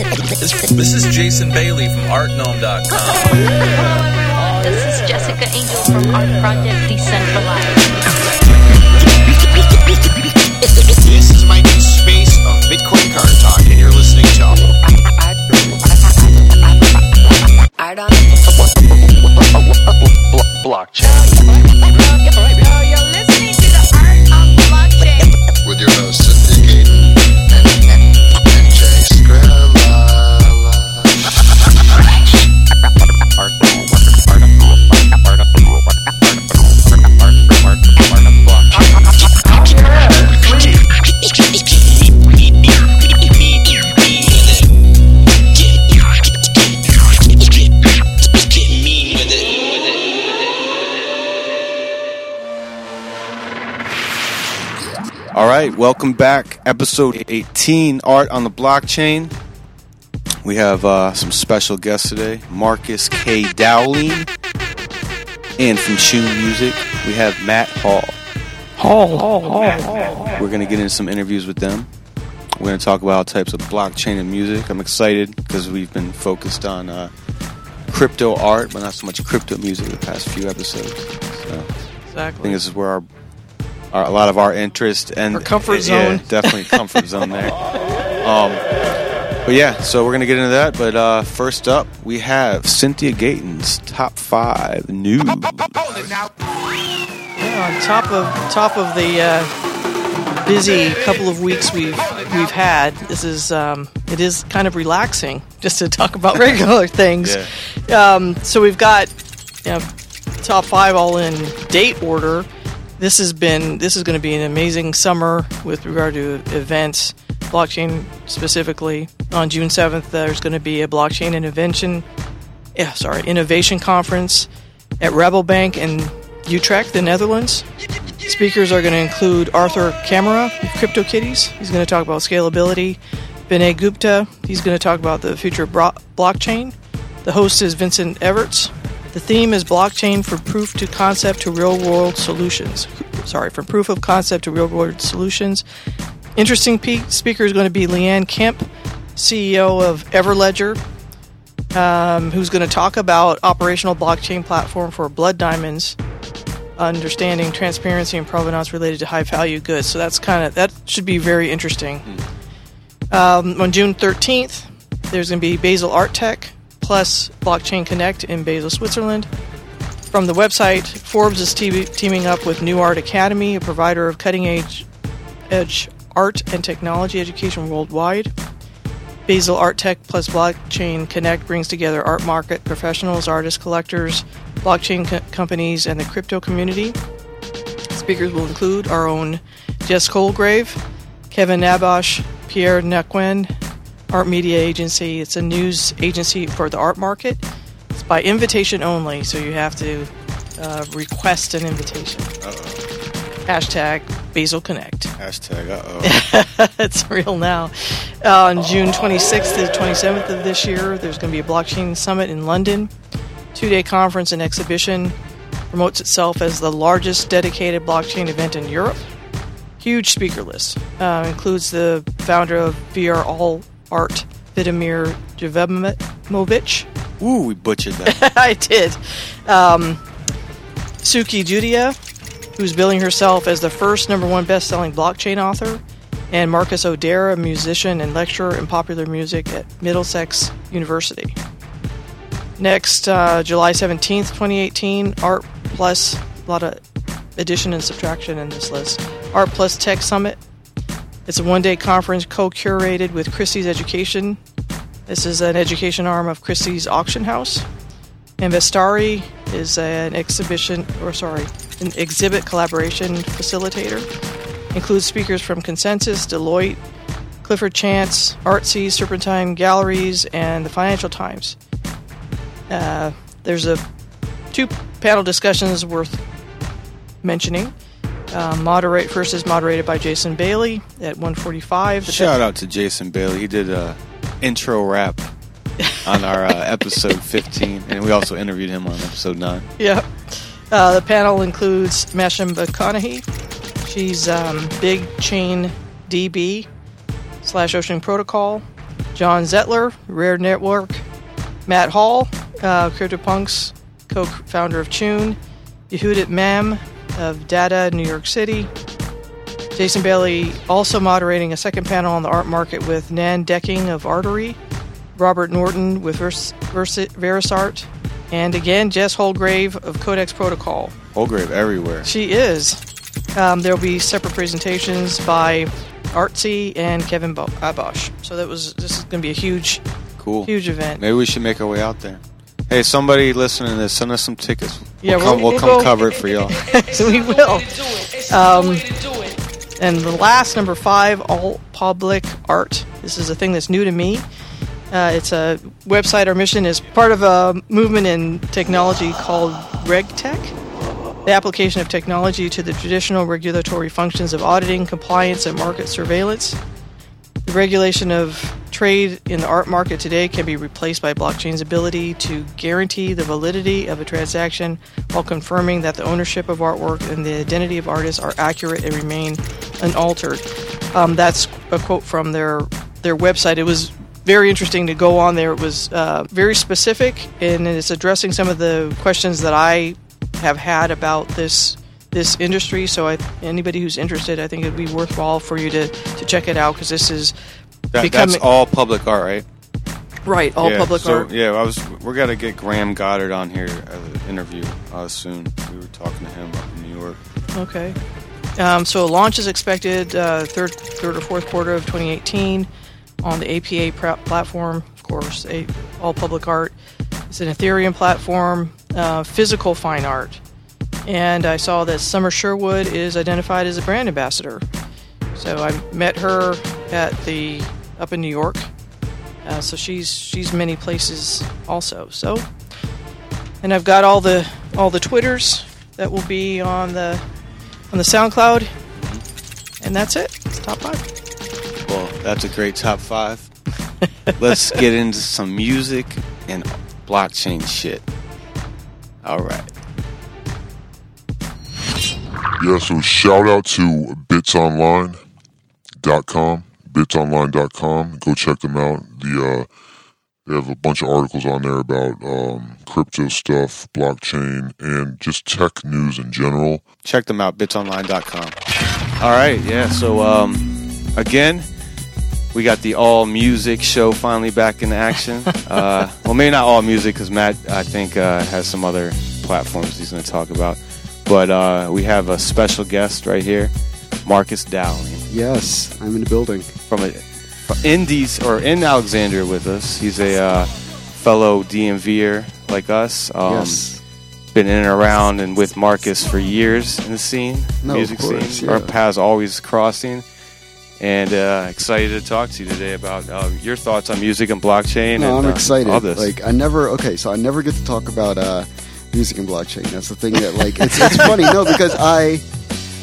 This is Jason Bailey from Artnome.com. Hello. This is Jessica Angel from Art Project Decentralized. This is my new space of Bitcoin card talk, and you're listening to Art on with right, welcome back. Episode 18 Art on the Blockchain. We have uh, some special guests today Marcus K. Dowling. And from Choon Music, we have Matt Hall. Hall, Hall, Hall, Hall. We're going to get into some interviews with them. We're going to talk about types of blockchain and music. I'm excited because we've been focused on uh, crypto art, but not so much crypto music the past few episodes. So I think this is where our, our a lot of our interest and Our comfort yeah, zone. definitely comfort zone there. Um, but yeah, so we're gonna get into that. But uh, first up, we have Cynthia Gaten's top five news. Yeah, on top of top of the uh, busy couple of weeks we've we've had, this is um, it is kind of relaxing just to talk about regular things. Um, so we've got you know, top five all in date order. This has been this is going to be an amazing summer with regard to events, blockchain specifically. On June seventh, there's going to be a blockchain invention, yeah, sorry, innovation conference at Rabobank in Utrecht, the Netherlands. Speakers are going to include Arthur Camara of CryptoKitties. He's going to talk about scalability. Vinay Gupta. He's going to talk about the future of blockchain. The host is Vincent Everts. The theme is blockchain from proof to concept to real world solutions. Sorry, from proof of concept to real world solutions. Interesting pe- speaker is going to be Leanne Kemp, CEO of Everledger, um, who's going to talk about operational blockchain platform for blood diamonds, understanding transparency and provenance related to high value goods. So that's kind of that should be very interesting. Um, on June 13th, there's going to be Basel Art Tech plus Blockchain Connect in Basel, Switzerland. From the website, Forbes is te- teaming up with New Art Academy, a provider of cutting edge, edge art and technology education worldwide. Basel Art Tech plus Blockchain Connect brings together art market professionals, artists, collectors, blockchain co- companies, and the crypto community. Speakers will include our own Jess Colgrave, Kevin Abosch, Pierre Naquen, Art Media Agency. It's a news agency for the art market. It's by invitation only, so you have to uh, request an invitation. Hashtag Basel Connect. Hashtag uh oh. it's real now. Uh, on June 26th to 27th of this year, there's going to be a blockchain summit in London. Two day conference and exhibition promotes itself as the largest dedicated blockchain event in Europe. Huge speaker list. Uh, includes the founder of VR All Art, Vitamir Jevimovic. Ooh, we butchered that. I did. Um, Sukhi Judia, who's billing herself as the first number one best-selling blockchain author, and Marcus O'Dair, a musician and lecturer in popular music at Middlesex University. Next, uh, July 17th, 2018, Art Plus, a lot of addition and subtraction in this list. Art Plus Tech Summit. It's a one day conference co curated with Christie's Education. This is an education arm of Christie's Auction House. Investari is an exhibition, or sorry, an exhibit collaboration facilitator. Includes speakers from Consensus, Deloitte, Clifford Chance, Artsy, Serpentine Galleries, and the Financial Times. Uh, there's a two panel discussions worth mentioning. Uh, moderate first is moderated by Jason Bailey at 145. The Shout out to Jason Bailey. He did a intro rap on our uh, episode 15, and we also interviewed him on episode 9. Yeah. Uh, the panel includes Masha McConaghy. She's um, Big Chain DB slash Ocean Protocol. John Zettler, Rare Network, Matt Hall, uh, CryptoPunks co-founder of Choon, Yehudit Mam of Data New York City, Jason Bailey also moderating a second panel on the art market with Nanne Dekking of Artory, Robert Norton with Vers- Vers- Verisart, and again Jess Houlgrave of Codex Protocol. Houlgrave everywhere. She is. Um, there will be separate presentations by Artsy and Kevin Bo- Abosch. So that was this is going to be a huge, Cool. huge event. Maybe we should make our way out there. Hey, somebody listening to this, send us some tickets. Yeah, we'll come, we'll- we'll come we'll- cover it for y'all. so we will. Um, and the last number five, all public art. This is a thing that's new to me. Uh, it's a website. Our mission is part of a movement in technology called RegTech, the application of technology to the traditional regulatory functions of auditing, compliance, and market surveillance. The regulation of trade in the art market today can be replaced by blockchain's ability to guarantee the validity of a transaction while confirming that the ownership of artwork and the identity of artists are accurate and remain unaltered. Um, that's a quote from their their website. It was very interesting to go on there. It was uh, very specific and it's addressing some of the questions that I have had about this this industry. So I, anybody who's interested, I think it'd be worthwhile for you to, to check it out because this is That, becoming that's all public art, right? right. All yeah, public so, art. Yeah, I was. We're gonna get Graham Goddard on here as an interview uh, soon. We were talking to him up in New York. Okay. Um, so launch is expected uh, third, third or fourth quarter of 2018 on the APA pr- platform. Of course, a, all public art. It's an Ethereum platform, uh, physical fine art, and I saw that Summer Sherwood is identified as a brand ambassador. So I met her at the up in New York. Uh, so she's she's many places also. So, and I've got all the all the twitters that will be on the on the SoundCloud, and that's it. It's top five. Well, that's a great top five. Let's get into some music and blockchain shit. All right. Yeah, so shout out to bitsonline.com, bitsonline.com. Go check them out. The uh, they have a bunch of articles on there about um, crypto stuff, blockchain, and just tech news in general. Check them out, bitsonline.com. All right, yeah. So, um, again, we got the all music show finally back in action. uh, well, maybe not all music because Matt, I think, uh, has some other platforms he's going to talk about. But uh, we have a special guest right here, Marcus Dowling Yes, I'm in the building. from a from Indies or in Alexandria with us. He's a uh, fellow DMVer like us. Um, yes. Been in and around and with Marcus for years in the scene, No, of music course, scene. yeah. Our paths always crossing. And uh, excited to talk to you today about uh, your thoughts on music and blockchain. No, and, I'm uh, excited. All this. Like I never okay, so I never get to talk about uh, music and blockchain. That's the thing that like it's, it's funny. No, because I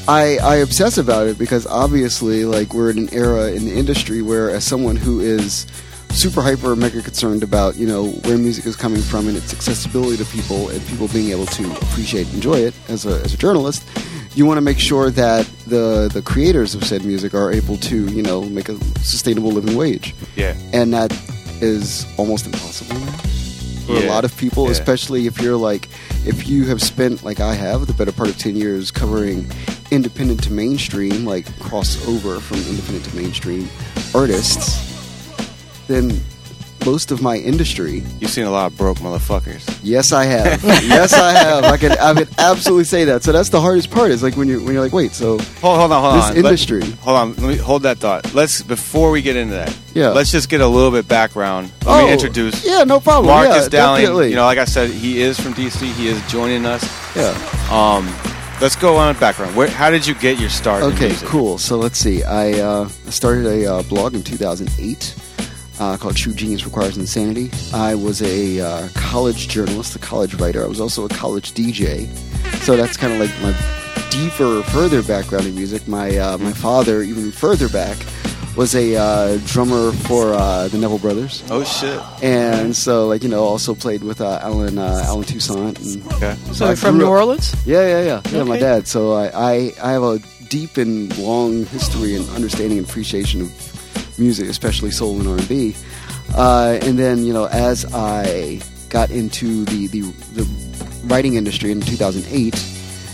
I I obsess about it because obviously like we're in an era in the industry where as someone who is super hyper mega concerned about you know where music is coming from and its accessibility to people and people being able to appreciate and enjoy it as a, as a journalist you want to make sure that the the creators of said music are able to you know make a sustainable living wage yeah. and that is almost impossible now for a lot of people, yeah. especially if you're like, if you have spent like I have the better part of ten years covering independent to mainstream, like crossover from independent to mainstream artists, then most of my industry, You've seen a lot of broke motherfuckers. yes, I have, yes, I have. I could, I could absolutely say that. So that's the hardest part. Is like when you when you're like, wait, so Hold, hold on, hold This on. industry. Let, hold on. Let me hold that thought. Let's before we get into that. Yeah. Let's just get a little bit background. Let me Oh, introduce Yeah, no problem. Marcus yeah, Dowling. definitely. You know, like I said, he is from DC. He is joining us. yeah. Um, let's go on background. Where, how did you get your start? in Okay, cool. So let's see. I uh, started a uh, blog in 2008 uh, called True Genius Requires Insanity. I was a uh, college journalist, a college writer. I was also a college DJ. So that's kind of like my deeper, further background in music. My uh, my father, even further back, was a uh, drummer for uh, the Neville Brothers, Oh shit. and so like you know also played with uh, Allen uh, Allen Toussaint. And Okay. So I you're from New Orleans? yeah, yeah, yeah. Yeah, my dad. So I, I, I have a deep and long history and understanding and appreciation of music, especially soul and R&B. Uh, and then you know, as I got into the the, the writing industry in 2008,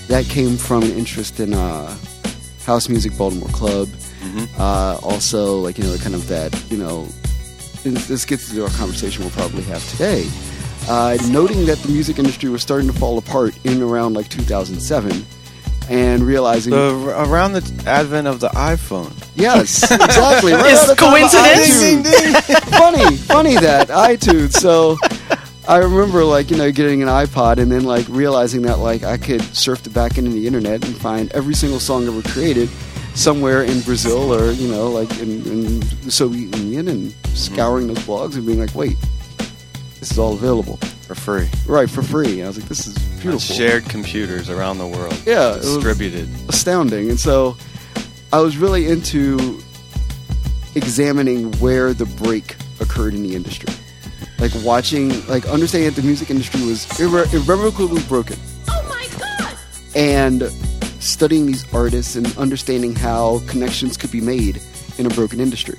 that came from an interest in uh, house music, Baltimore Club. Uh, also, like you know, kind of that you know, this gets into our conversation we'll probably have today. Uh, noting that the music industry was starting to fall apart in around like 2007, and realizing The, around the advent of the iPhone. Yes, exactly. Right Is out of the time of coincidence? funny, funny that iTunes. So I remember like you know getting an iPod and then like realizing that like I could surf the back end of the internet and find every single song ever created somewhere in Brazil or you know like in, in the Soviet Union and scouring those blogs and being like, wait, this is all available For free. right for free. And I was like, this is On beautiful. shared computers around the world. Yeah, it was- Distributed. astounding. And so I was really into examining where the break occurred in the industry. Like watching, like understanding that the music industry was irre- irrevocably broken. Oh my god! And studying these artists and understanding how connections could be made in a broken industry.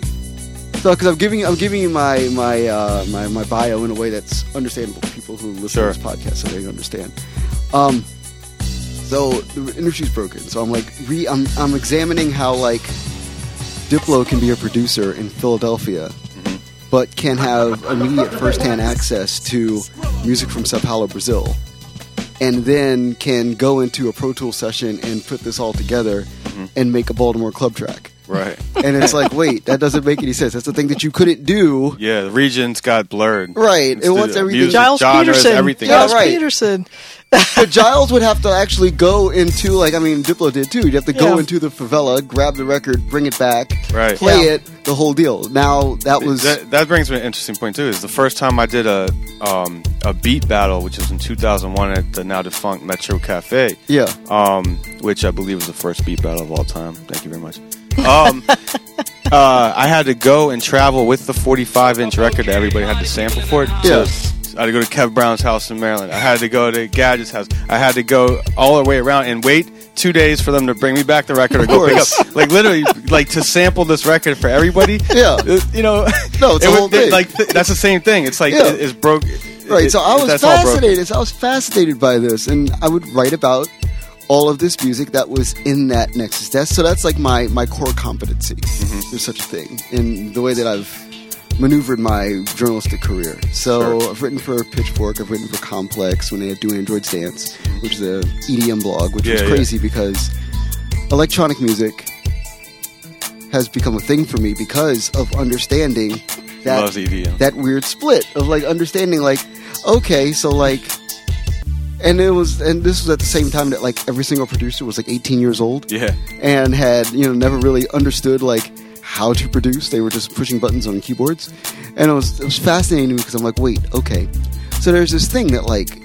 So, because I'm giving, I'm giving you my my, uh, my my bio in a way that's understandable to people who listen Sure. to this podcast, so they understand. Um, so the industry's broken. So I'm like, re, I'm I'm examining how like Diplo can be a producer in Philadelphia, but can have immediate firsthand access to music from Sao Paulo, Brazil, and then can go into a Pro Tool session and put this all together and make a Baltimore club track. Right. And it's like, wait, that doesn't make any sense. That's the thing that you couldn't do. Yeah, the regions got blurred. Right. It's It wants everything- music, Gilles genres, Peterson. everything. Yeah, Gilles right. Peterson. But Gilles would have to actually go into like I mean Diplo did too. You'd have to go Yeah. into the favela, grab the record, bring it back, Right. play Yeah. it, the whole deal. Now that was that, that brings me an interesting point too. Is the first time I did a um, a beat battle, which was in 2001 at the now defunct Metro Cafe, yeah. um, which I believe was the first beat battle of all time. Thank you very much. Um, uh, I had to go and travel with the 45 inch record that everybody had to sample for it. Yeah. So I had to go to Kev Brown's house in Maryland. I had to go to Gadget's house. I had to go all the way around and wait two days for them to bring me back the record or go pick course. up. Like literally, like to sample this record for everybody. Yeah. Uh, you know. No, it's it whole thing. Like th- that's the same thing. It's like Yeah. it- it's broke. Right. it- so I was that's all broken. fascinated. So I was fascinated by this, and I would write about all of this music that was in that Nexus. That's so that's like my my core competency. Mm-hmm. There's such a thing in the way that I've maneuvered my journalistic career. So Sure. I've written for Pitchfork. I've written for Complex when they had Do Androids Dance, which is a EDM blog, which Yeah, was yeah. crazy because electronic music has become a thing for me because of understanding that that weird split of like understanding like okay so like and it was and this was at the same time that like every single producer was like 18 years old. Yeah. and had you know never really understood like how to produce. They were just pushing buttons on keyboards. And it was it was fascinating to me because i'm like wait okay. So there's this thing that like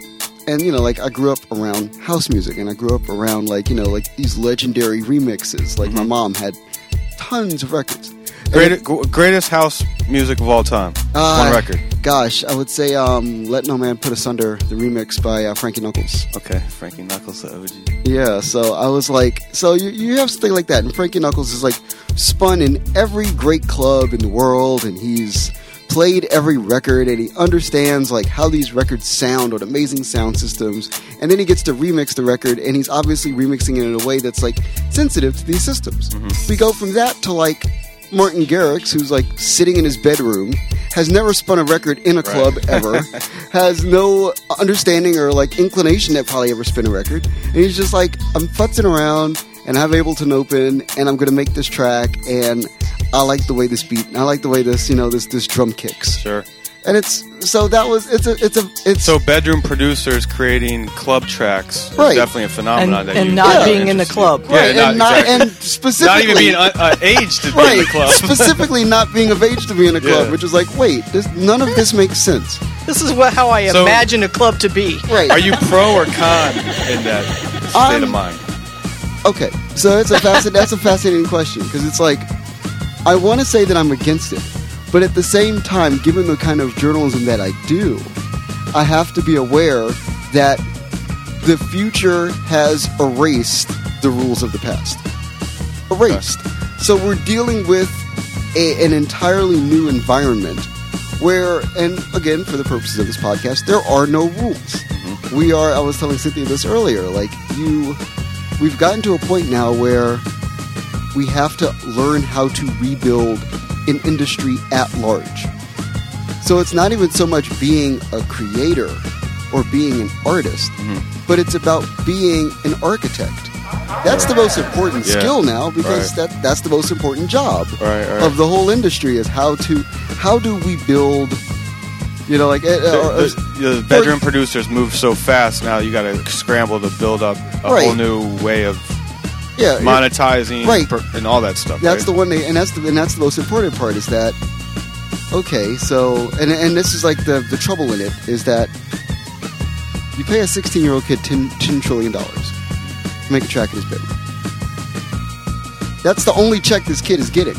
and you know like i grew up around house music and i grew up around like you know like these legendary remixes. Like my mm-hmm. mom had tons of records Great, greatest house music of all time. Uh, One record. Gosh, I would say um, "Let No Man Put Us Under" the remix by uh, Frankie Knuckles. Okay, Frankie Knuckles, the OG. Yeah, so I was like, so you, you have something like that, and Frankie Knuckles is like spun in every great club in the world, and he's played every record, and he understands like how these records sound on amazing sound systems, and then he gets to remix the record, and he's obviously remixing it in a way that's like sensitive to these systems. We go from that to like Martin Garrix, who's like sitting in his bedroom, has never spun a record in a club ever, has no understanding or like inclination that probably ever spin a record, and he's just like, I'm futzing around and I have Ableton open, and I'm gonna make this track, and I like the way this beat, and I like the way this, you know, this this drum kicks, Sure. And it's so that was it's a it's a it's So bedroom producers creating club tracks is Right. definitely a phenomenon And- that and you not being in the club. Yeah, right, not, and not exactly. and specifically not even being uh, uh, aged to be in right, the club. specifically not being of age to be in a club, Yeah. which is like, wait, this, none of this makes sense. This is what how I So- imagine a club to be. Right. Are you pro or con in that state I'm- of mind? Okay, so that's a fascin- that's a fascinating question because it's like I want to say that I'm against it, but at the same time, given the kind of journalism that I do, I have to be aware that the future has erased the rules of the past. Erased. So we're dealing with a, an entirely new environment where, and again, for the purposes of this podcast, there are no rules. Mm-hmm. We are. I was telling Cynthia this earlier. Like you, we've gotten to a point now where we have to learn how to rebuild an industry at large. So it's not even so much being a creator or being an artist, but it's about being an architect. That's the most important Yeah. skill now because Right. that that's the most important job Right, right. of the whole industry is how to how do we build you know like uh, uh, the, the, the bedroom producers move so fast now. You got to scramble to build up a Right. whole new way of yeah monetizing, Right. per- and all that stuff. That's right? the one thing, and that's the and that's the most important part is that okay, so and and this is like the the trouble in it is that you pay a 16 year old kid 10, 10 trillion dollars to make a track in his bedroom. That's the only check this kid is getting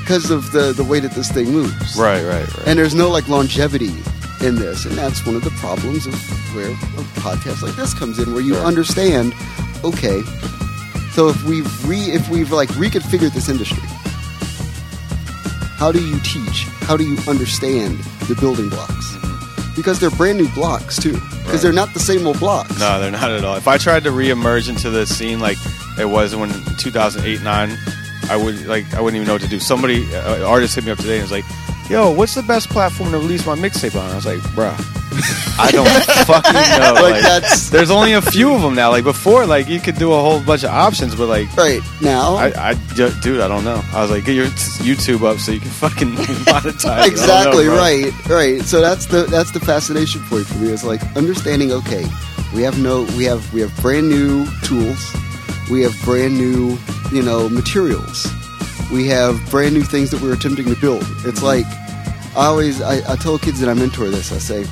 because of the the way that this thing moves. right, right, right. And there's no like longevity in this, and that's one of the problems of where a podcast like this comes in, where you Sure. understand, okay, so if we've re if we've like reconfigured this industry, how do you teach? How do you understand the building blocks? Because they're brand new blocks too, because. Right. they're not the same old blocks. No, they're not at all. If I tried to reemerge into the scene like it was when 2008 9, I would like I wouldn't even know what to do. Somebody, uh, artist, hit me up today and was like, "Yo, what's the best platform to release my mixtape on?" I was like, "Bruh, I don't fucking know." Like, that's- there's only a few of them now. Like before, like you could do a whole bunch of options, but like. Right now, I, I, dude, I don't know. I was like, get your YouTube up so you can fucking monetize. it. I don't exactly know, right right so that's the that's the fascination point for me is like understanding okay we have no we have we have brand new tools we have brand new you know materials we have brand new things that we're attempting to build it's Mm-hmm. like i always I, I tell kids that i mentor this i say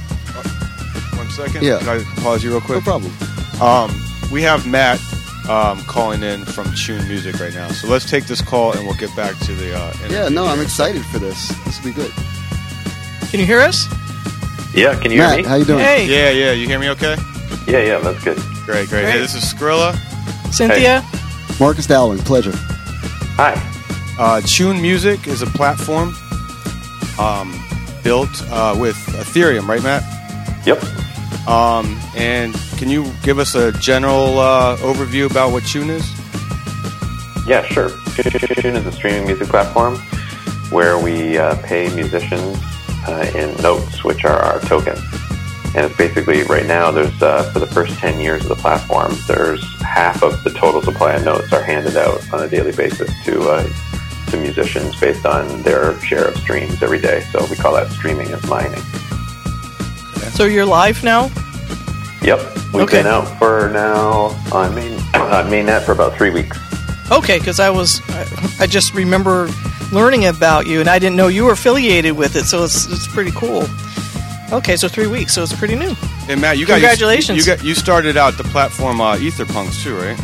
second. Yeah. Can I pause you real quick? no problem Um, we have Matt um, calling in from Choon Music right now. So let's take this call and we'll get back to the. Uh, yeah interview no i'm excited for this this will be good Can you hear us? Yeah, can you hear me? how you doing Hey, Yeah, yeah. You hear me? Okay. Yeah, yeah, that's good. Great, great. Hey, this is Skrilla. Cynthia. marcus dowling pleasure Hi. Uh, Choon Music is a platform um, built uh, with Ethereum, right, Matt? Yep. Um, and can you give us a general uh, overview about what Choon is? Yeah, sure. Choon is a streaming music platform where we uh, pay musicians uh, in notes, which are our tokens. And it's basically right now. There's uh, for the first ten years of the platform, there's half of the total supply of notes are handed out on a daily basis to uh, to musicians based on their share of streams every day. So we call that streaming as mining. So you're live now? Yep, we've Okay. been out for now on main on mainnet for about three weeks. Okay, because I was, I, I just remember learning about you, and I didn't know you were affiliated with it, so it's it's pretty cool. Okay, so three weeks, so it's pretty new. And Matt, you got Congratulations. You, got you started out the platform uh, EtherPunks too, right?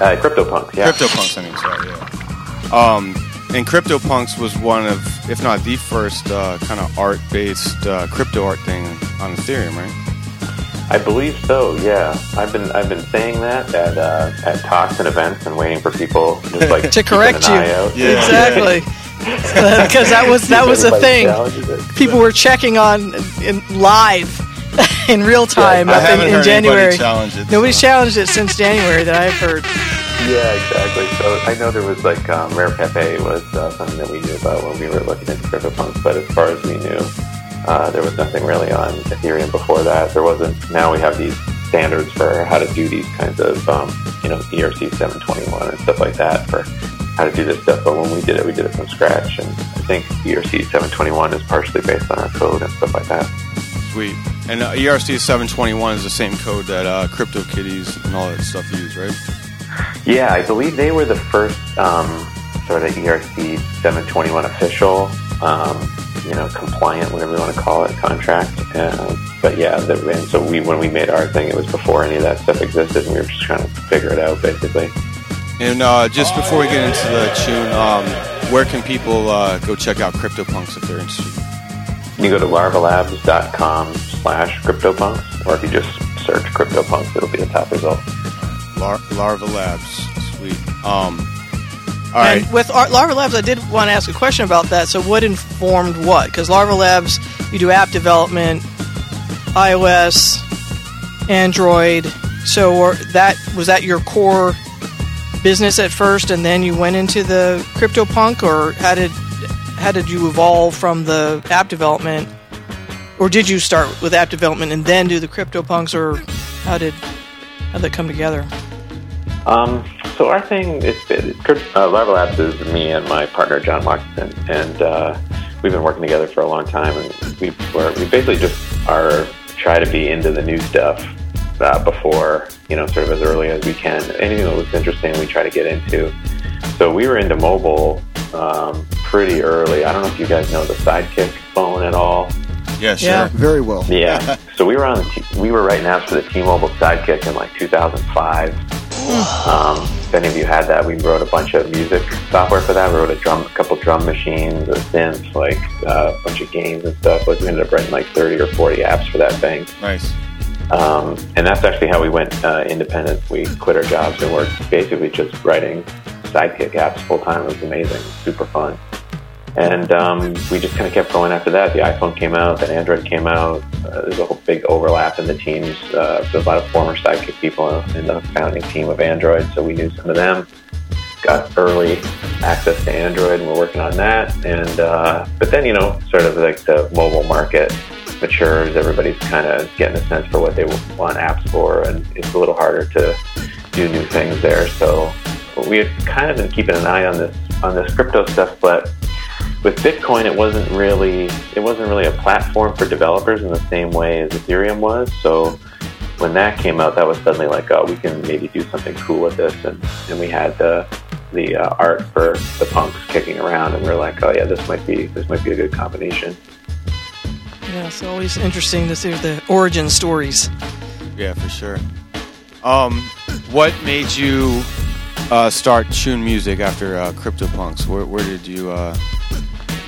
Uh, CryptoPunks, yeah. CryptoPunks, I mean, sorry, yeah. Um, and CryptoPunks was one of, if not the first, uh, kind of art-based uh, crypto art thing on Ethereum, right? I believe so. Yeah, I've been I've been saying that at uh, at talks and events and waiting for people just like To correct you. Yeah. Exactly. Because that was that was the Everybody thing. People were checking on in live in real time. Yeah, I I in January. challenge it, Nobody's so. challenged it since January that I've heard. Yeah, exactly. So I know there was like um, Rare Pepe was uh, something that we knew about when we were looking into CryptoPunks, but as far as we knew, uh, there was nothing really on Ethereum before that. There wasn't. Now we have these standards for how to do these kinds of, um, you know, ERC 721 and stuff like that for how to do this stuff. But when we did it, we did it from scratch, and I think ERC 721 is partially based on our code and stuff like that. Sweet. And uh, ERC 721 is the same code that uh, CryptoKitties and all that stuff use, right? Yeah, I believe they were the first um, sort of ERC 721 official, um, you know, compliant, whatever you want to call it, contract. Uh, but yeah, the, and so we when we made our thing, it was before any of that stuff existed, and we were just trying to figure it out, basically. And uh, just before we get into the Choon, um, where can people uh, go check out CryptoPunks if they're interested? You can go to larvalabs.com slash CryptoPunks, or if you just search CryptoPunks, it'll be the top result. Lar- Larva Labs, sweet. Um, All right. And with Art, Larva Labs, I did want to ask a question about that. So, what informed what? Because Larva Labs, you do app development, iOS, Android. So, or that was that your core business at first, and then you went into the CryptoPunk, or how did how did you evolve from the app development, or did you start with app development and then do the CryptoPunks, or how did how did that come together? Um, so our thing is uh, Larva Labs is me and my partner John Watson, and uh, we've been working together for a long time, and we were, we basically just are try to be into the new stuff uh, before you know, sort of as early as we can. Anything that looks interesting, we try to get into. So we were into mobile um, pretty early. I don't know if you guys know the Sidekick phone at all. Yeah, sure. Yeah. Very well. Yeah. so we were on. T- we were writing apps for the T-Mobile Sidekick in like 2005. Um, if any of you had that, we wrote a bunch of music software for that. We wrote a drum, a couple drum machines, a synth, like uh, a bunch of games and stuff. Like we ended up writing like 30 or 40 apps for that thing. Nice. Um, and that's actually how we went uh, independent. We quit our jobs and we're basically just writing sidekick apps full time. It was amazing, super fun. And um, we just kind of kept going after that. The iPhone came out, then Android came out. Uh, there's a whole big overlap in the teams. Uh, there's a lot of former Sidekick people in the founding team of Android, so we knew some of them. Got early access to Android, and we're working on that. And uh, but then you know, sort of like the mobile market matures. Everybody's kind of getting a sense for what they want apps for, and it's a little harder to do new things there. So we had kind of been keeping an eye on this on this crypto stuff, but with Bitcoin, it wasn't really it wasn't really a platform for developers in the same way as Ethereum was. So when that came out, that was suddenly like, oh, we can maybe do something cool with this, and and we had the the uh, art for the punks kicking around, and we are like, oh yeah, this might be this might be a good combination. Yeah, it's always interesting to see the origin stories. Yeah, for sure. Um, what made you uh, start Choon Music after uh, CryptoPunks? Where, where did you? Uh,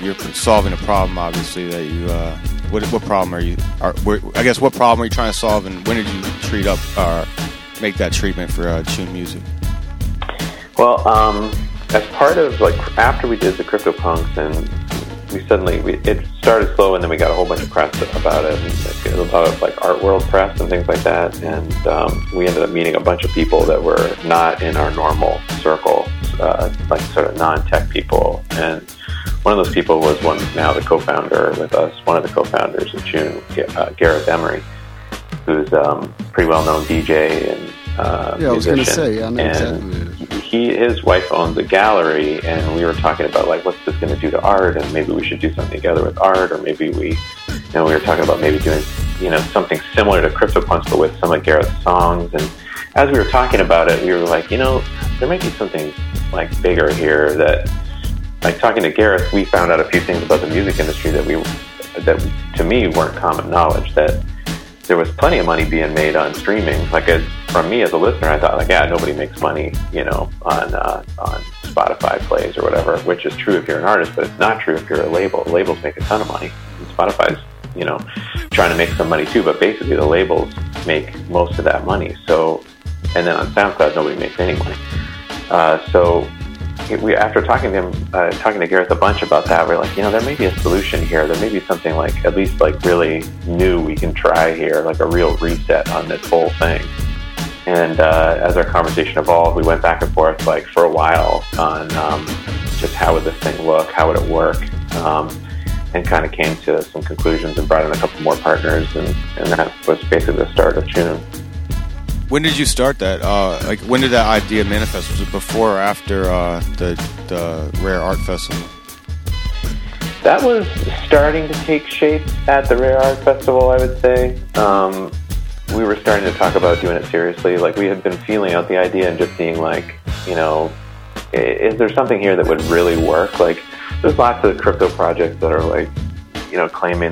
you're solving a problem, obviously. That you. Uh, what, what problem are you? Are, where, I guess what problem are you trying to solve, and when did you treat up or make that treatment for uh, Choon Music? Well, um, as part of like after we did the CryptoPunks and we suddenly we, it started slow, and then we got a whole bunch of press about it, and a lot of like art world press and things like that. And um, we ended up meeting a bunch of people that were not in our normal circle, uh, like sort of non-tech people. And one of those people was one now the co-founder with us, one of the co-founders of Choon, uh, Gareth Emery, who's um, pretty well-known DJ and uh, yeah, I was going to say, yeah, I know and exactly. he, his wife owns a gallery, and we were talking about like, what's this going to do to art, and maybe we should do something together with art, or maybe we, you know, we were talking about maybe doing, you know, something similar to CryptoPunks, but with some of Gareth's songs. And as we were talking about it, we were like, you know, there might be something like bigger here that, like talking to Gareth, we found out a few things about the music industry that we, that to me weren't common knowledge that there was plenty of money being made on streaming. Like as, from me as a listener, I thought like, yeah, nobody makes money, you know, on uh, on Spotify plays or whatever, which is true if you're an artist, but it's not true if you're a label. Labels make a ton of money. And Spotify's, you know, trying to make some money too, but basically the labels make most of that money. So, and then on SoundCloud, nobody makes any money. Uh, so we after talking to him, uh, talking to Gareth a bunch about that, we're like, you know, there may be a solution here. There may be something like at least like really new we can try here, like a real reset on this whole thing. And uh, as our conversation evolved, we went back and forth like for a while on um, just how would this thing look, how would it work, um, and kind of came to some conclusions and brought in a couple more partners, and, and that was basically the start of Choon. When did you start that? Uh, like, when did that idea manifest? Was it before or after uh, the the Rare Art Festival? That was starting to take shape at the Rare Art Festival. I would say um, we were starting to talk about doing it seriously. Like we had been feeling out the idea and just being like, you know, is there something here that would really work? Like, there's lots of crypto projects that are like, you know, claiming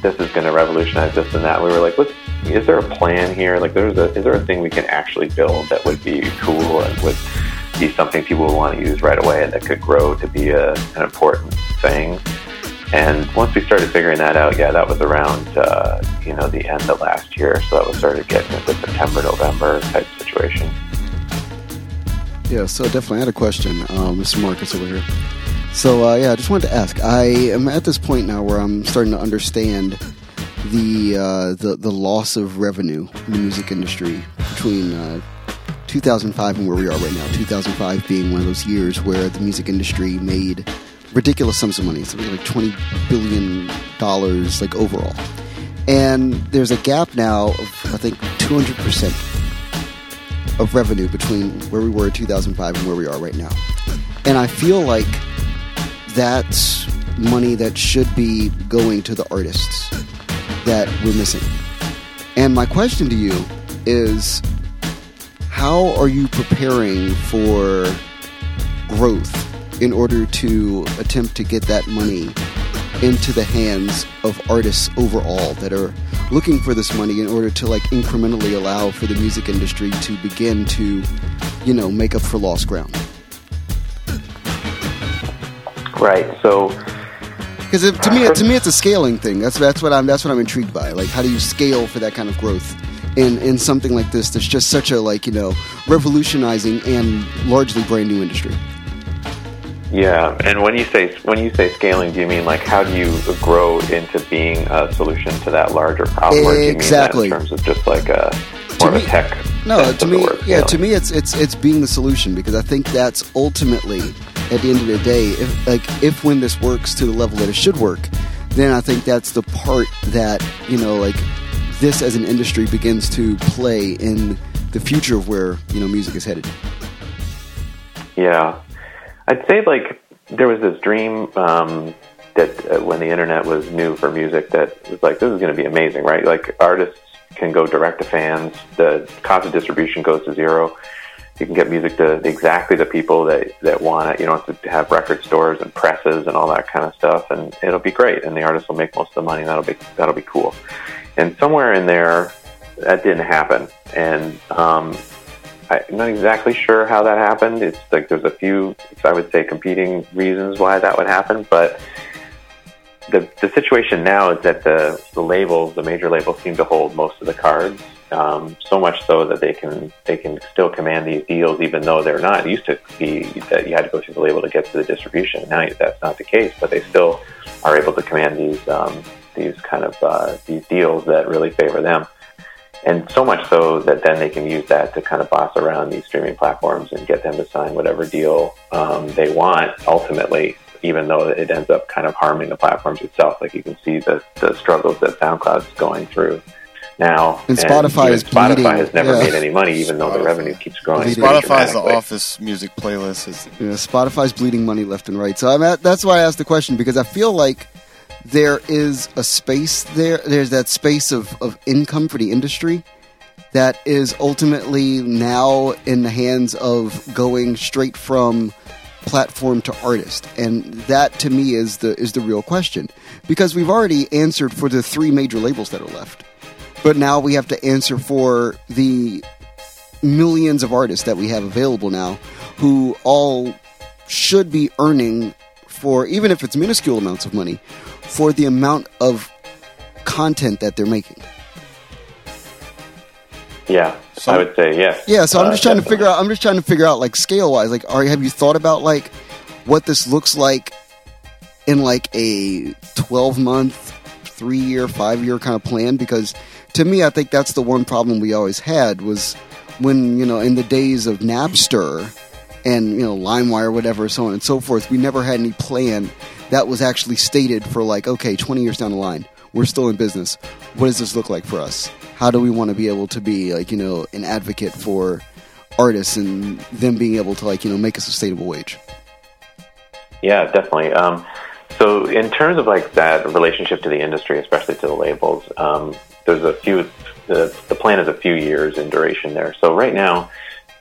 this is going to revolutionize this and that. We were like, let's is there a plan here? Like, there's a, is there a thing we can actually build that would be cool and would be something people would want to use right away and that could grow to be a, an important thing? And once we started figuring that out, yeah, that was around, uh, you know, the end of last year. So that was started getting into September, November type situation. Yeah, so definitely I had a question, um, Mr. Marcus over here. So uh, yeah, I just wanted to ask. I am at this point now where I'm starting to understand the uh, the the loss of revenue in the music industry between uh, 2005 and where we are right now. 2005 being one of those years where the music industry made ridiculous sums of money, something like 20 billion dollars, like overall. And there's a gap now of I think 200 percent of revenue between where we were in 2005 and where we are right now. And I feel like that's money that should be going to the artists that we're missing. And my question to you is how are you preparing for growth in order to attempt to get that money into the hands of artists overall that are looking for this money in order to like incrementally allow for the music industry to begin to you know make up for lost ground Right. So because to me to me it's a scaling thing that's that's what i'm that's what i'm intrigued by like how do you scale for that kind of growth in in something like this that's just such a like you know revolutionizing and largely brand new industry yeah, and when you say when you say scaling, do you mean like how do you grow into being a solution to that larger problem? Or do you mean that Exactly. in terms of just like a more of a me- tech. No, to me, yeah, to me, it's it's it's being the solution because I think that's ultimately at the end of the day, if like if when this works to the level that it should work, then I think that's the part that you know, like this as an industry begins to play in the future of where you know music is headed. Yeah, I'd say like there was this dream um, that uh, when the internet was new for music, that was like this is going to be amazing, right? Like artists can go direct to fans, the cost of distribution goes to zero. You can get music to exactly the people that that want it. You don't have to have record stores and presses and all that kind of stuff, and it'll be great. And the artist will make most of the money. That'll be that'll be cool. And somewhere in there, that didn't happen. And um, I'm not exactly sure how that happened. It's like there's a few, I would say, competing reasons why that would happen. But the the situation now is that the the labels, the major labels, seem to hold most of the cards. Um, so much so that they can they can still command these deals, even though they're not. It used to be that you had to go through the label to get to the distribution. Now that's not the case, but they still are able to command these um, these kind of uh, these deals that really favor them and so much so that then they can use that to kind of boss around these streaming platforms and get them to sign whatever deal um, they want ultimately even though it ends up kind of harming the platforms itself like you can see the, the struggles that soundcloud's going through now And Spotify even is spotify bleeding. has never Yeah. made any money even though the revenue keeps growing Bleeding. pretty Spotify's the. Office music playlist. Is You know, Spotify's bleeding money left and right. So I'm at, that's why I asked the question because I feel like there is a space there. There's that space of, of income for the industry that is ultimately now in the hands of going straight from platform to artist and that to me is the is the real question because we've already answered for the three major labels that are left but now we have to answer for the millions of artists that we have available now who all should be earning for even if it's minuscule amounts of money for the amount of content that they're making. yeah so, i would say yes. Yeah, so I'm Uh, just trying to figure out I'm just trying to figure out like scale wise like are have you thought about like what this looks like in like a 12 month, 3 year, 5 year kind of plan? Because to me I think that's the one problem we always had was when, you know, in the days of Napster and, you know, LimeWire whatever so on and so forth, we never had any plan that was actually stated for like okay, 20 years down the line, we're still in business. What does this look like for us? How do we want to be able to be like, you know, an advocate for artists and them being able to like, you know, make a sustainable wage? Yeah, definitely. Um, so, in terms of like that relationship to the industry, especially to the labels, um, there's a few. The, the plan is a few years in duration there. So right now,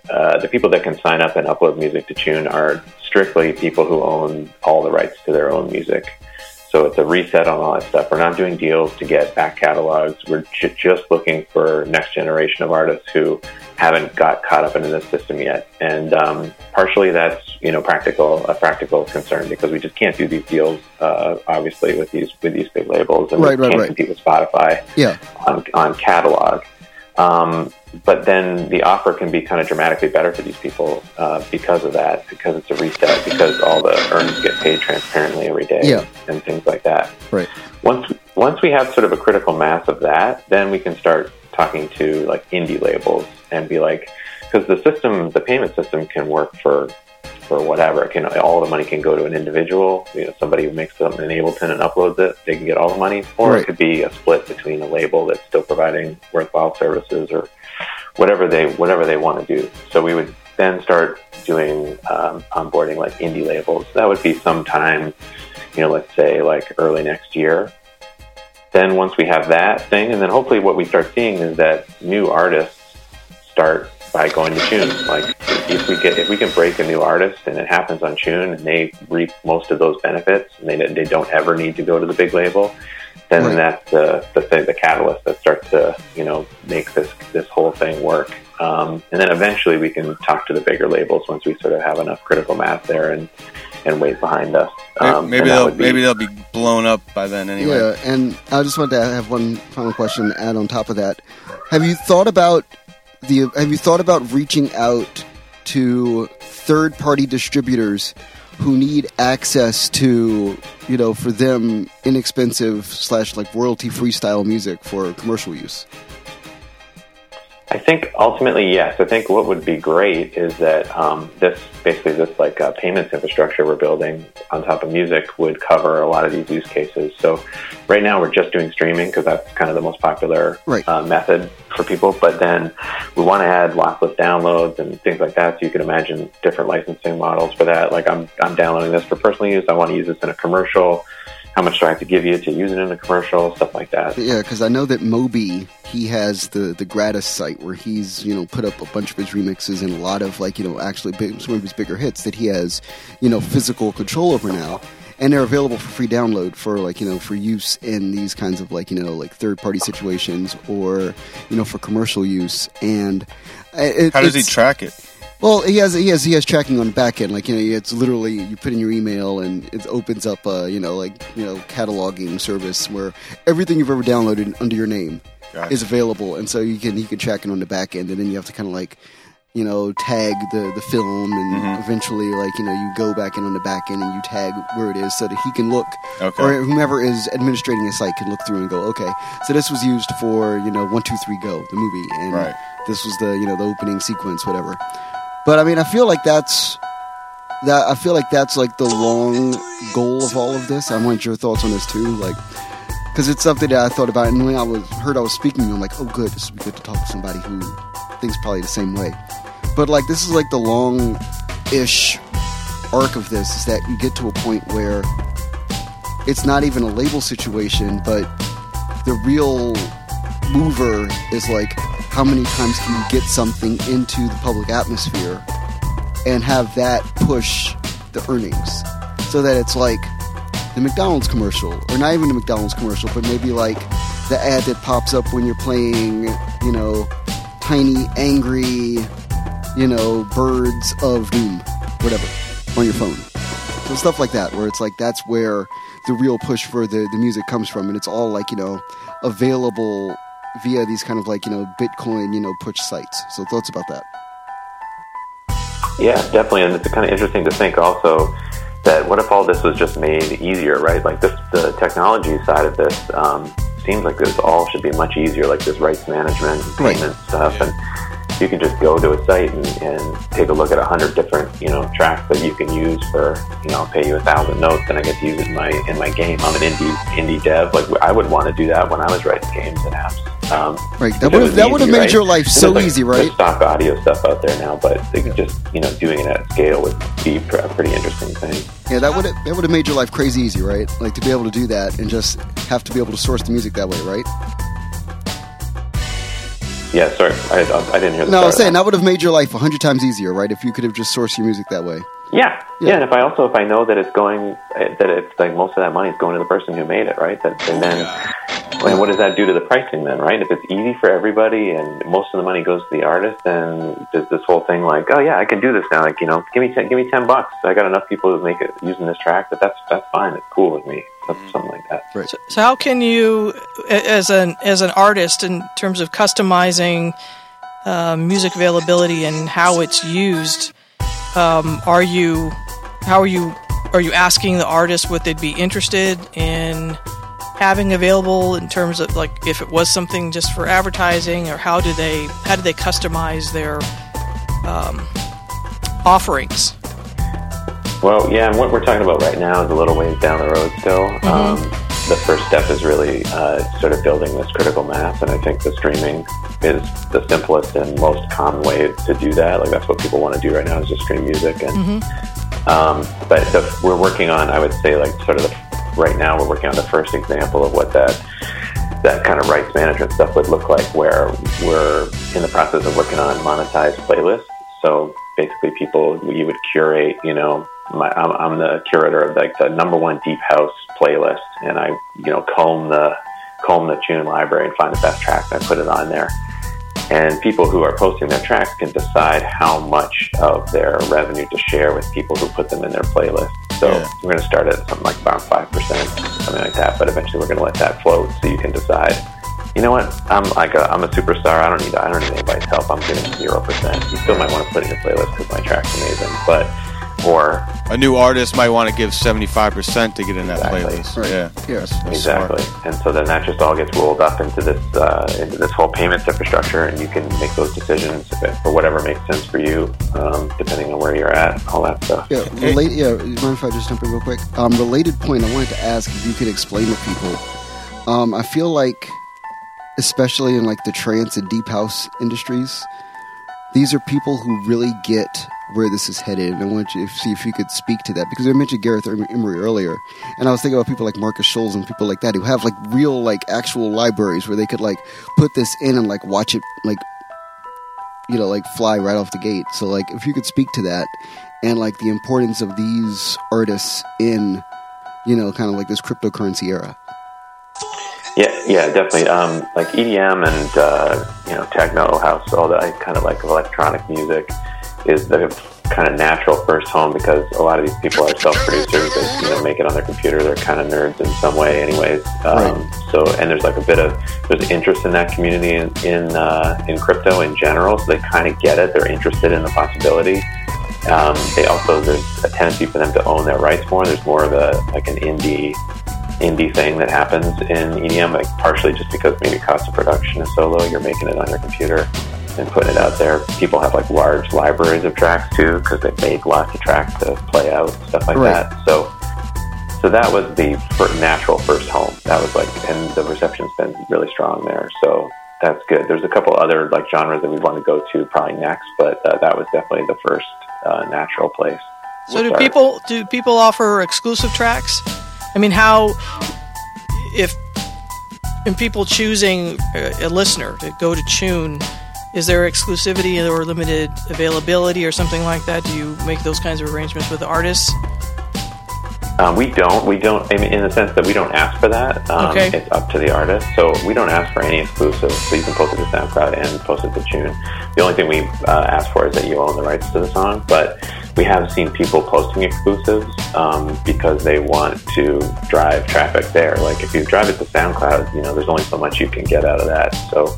uh, the people that can sign up and upload music to Choon are strictly people who own all the rights to their own music. So it's a reset on all that stuff. We're not doing deals to get back catalogs. We're ju- just looking for next generation of artists who haven't got caught up into the system yet. And um, partially that's you know practical a practical concern because we just can't do these deals uh, obviously with these with these big labels and Right, we right, can't right. compete with Spotify Yeah. on, on catalog. Um, but then the offer can be kind of dramatically better for these people uh, because of that, because it's a reset, because all the earnings get paid transparently every day, Yeah. and things like that. Right. Once once we have sort of a critical mass of that, then we can start talking to like indie labels and be like, because the system, the payment system, can work for for whatever. Can all the money can go to an individual. You know, somebody who makes something in Ableton and uploads it, they can get all the money, or Right. it could be a split between a label that's still providing worthwhile services or whatever they whatever they want to do. So we would then start doing um, onboarding like indie labels. That would be sometime, you know, let's say like early next year. Then once we have that thing, and then hopefully what we start seeing is that new artists start by going to Choon. Like if we get if we can break a new artist and it happens on Choon and they reap most of those benefits and they they don't ever need to go to the big label, then Right. that's the the thing, the catalyst that starts to you know make this this whole thing work. Um, and then eventually we can talk to the bigger labels once we sort of have enough critical mass there and and weight behind us. Um, maybe they'll be- maybe they'll be blown up by then anyway. Yeah, and I just wanted to have one final question to add on top of that. Have you thought about the? Have you thought about reaching out to third-party distributors who need access to, you know, for them inexpensive slash like royalty-free style music for commercial use? I think ultimately, yes. I think what would be great is that um, this basically this like uh, payments infrastructure we're building on top of music would cover a lot of these use cases. So right now we're just doing streaming because that's kind of the most popular Right. uh, method for people. But then we want to add lossless downloads and things like that. So you can imagine different licensing models for that. Like I'm I'm downloading this for personal use. I want to use this in a commercial. How much do I have to give you to use it in a commercial? Stuff like that. Yeah, because I know that Moby he has the the gratis site where he's you know put up a bunch of his remixes and a lot of like you know actually big, some of his bigger hits that he has you know physical control over now, and they're available for free download for like you know for use in these kinds of like you know like third party situations or you know for commercial use and. uh, It, How does he track it? Well, he has he has he has tracking on the back end. Like you know, it's literally you put in your email and it opens up a you know like you know cataloging service where everything you've ever downloaded under your name Gotcha. is available, and so you can you can track it on the back end, and then you have to kind of like you know tag the the film, and Mm-hmm. eventually like you know you go back in on the back end and you tag where it is so that he can look Okay. or whomever is administrating a site can look through and go okay so this was used for you know one two three go the movie and Right. this was the you know the opening sequence whatever but I mean, I feel like that's that. I feel like that's like the long goal of all of this. I want your thoughts on this too, like because it's something that I thought about, and when I was heard I was speaking, I'm like, oh, good, this would be good to talk to somebody who thinks probably the same way. But like, this is like the long-ish arc of this is that you get to a point where it's not even a label situation, but the real mover is like how many times can you get something into the public atmosphere and have that push the earnings? So that it's like the McDonald's commercial or not even the McDonald's commercial but maybe like the ad that pops up when you're playing you know tiny angry you know birds of doom whatever on your phone. So stuff like that where it's like that's where the real push for the, the music comes from. And it's all like you know available via these kind of like you know bitcoin you know push sites so thoughts about that Yeah, definitely, and it's kind of interesting to think also that what if all this was just made easier, right? Like this, the technology side of this um, seems like this all should be much easier, like this rights management, Right. payment stuff, and you can just go to a site and, and take a look at a hundred different, you know, tracks that you can use for, you know, I'll pay you a thousand notes, and I get to use it in my in my game. I'm an indie indie dev. Like I would want to do that when I was writing games and apps. Um, Right, that that would've made right? your life so like, easy, right? stock audio stuff out there now, but could just you know doing it at scale would be a pretty interesting thing. yeah that would that would have made your life crazy easy right like to be able to do that and just have to be able to source the music that way right Yeah, sorry, I, I didn't hear no i was saying that. that would have made your life a hundred times easier right if you could have just sourced your music that way Yeah, Yeah. yeah, and if I also if I know that it's going that it's like most of that money is going to the person who made it, right? That and then and what does that do to the pricing then, right? If it's easy for everybody and most of the money goes to the artist, then does this whole thing like, oh yeah, I can do this now. Like you know, give me ten, give me ten bucks. I got enough people to make it using this track, but that's that's fine. It's cool with me. That's something like that. right So, so how can you as an as an artist in terms of customizing uh, music availability and how it's used. Um, are you how are you are you asking the artist what they'd be interested in having available in terms of like if it was something just for advertising or how do they how do they customize their um, offerings? Well, yeah, and what we're talking about right now is a little ways down the road still. Mm-hmm. Um, the first step is really uh, sort of building this critical mass, and I think the streaming is the simplest and most common way to do that. Like that's what people want to do right now is just stream music, and mm-hmm. um, but the, we're working on, I would say, like sort of the, right now we're working on the first example of what that that kind of rights management stuff would look like, where we're in the process of working on monetized playlists. So basically, people you would curate, you know, my, I'm, I'm the curator of like the number one deep house playlist, and I you know comb the comb the Choon library and find the best tracks and I put it on there. And people who are posting their tracks can decide how much of their revenue to share with people who put them in their playlist. So yeah. we're going to start at something like about five percent, something like that. But eventually, we're going to let that float so you can decide. You know what? I'm like a, I'm a superstar. I don't need I don't need anybody's help. I'm getting zero percent. You still might want to put in your playlist because my track's amazing, but or a new artist might want to give 75% to get in that exactly. playlist. Right. Yeah. Yes. That's exactly. Smart. And so then that just all gets rolled up into this uh, into this whole payments infrastructure, and you can make those decisions for whatever makes sense for you, um, depending on where you're at, all that stuff. Yeah. Relate, yeah. Mind if I just jump in real quick? Um, related point. I wanted to ask if you could explain to people. Um, I feel like, especially in like the trance and deep house industries, these are people who really get where this is headed. And I want you to see if you could speak to that because I mentioned Gareth Emery earlier, and I was thinking about people like Markus Schulz and people like that who have like real like actual libraries where they could like put this in and like watch it like you know like fly right off the gate. So like if you could speak to that and like the importance of these artists in you know kind of like this cryptocurrency era. Yeah, yeah, definitely. Um, like EDM and uh, you know techno house, all that kind of like electronic music is the kind of natural first home because a lot of these people are self-producers. They you know make it on their computer. They're kind of nerds in some way, anyways. Um, right. So and there's like a bit of there's interest in that community in in, uh, in crypto in general. So they kind of get it. They're interested in the possibility. Um, they also there's a tendency for them to own their rights more. There's more of a like an indie indie thing that happens in EDM, like partially just because maybe cost of production is so low. You're making it on your computer and putting it out there. People have like large libraries of tracks too because they've made lots of tracks to play out stuff like right. that. So, so that was the natural first home. That was like, and the reception's been really strong there. So that's good. There's a couple other like genres that we want to go to probably next, but uh, that was definitely the first uh, natural place. So we'll do start. people do people offer exclusive tracks? I mean, how if in people choosing a listener to go to Choon is there exclusivity or limited availability or something like that? Do you make those kinds of arrangements with the artists? Um, we don't. We don't. I mean, in the sense that we don't ask for that. Um, okay. It's up to the artist. So we don't ask for any exclusives. So you can post it to SoundCloud and post it to Choon. The only thing we uh, ask for is that you own the rights to the song. But we have seen people posting exclusives um, because they want to drive traffic there. Like if you drive it to SoundCloud, you know, there's only so much you can get out of that. So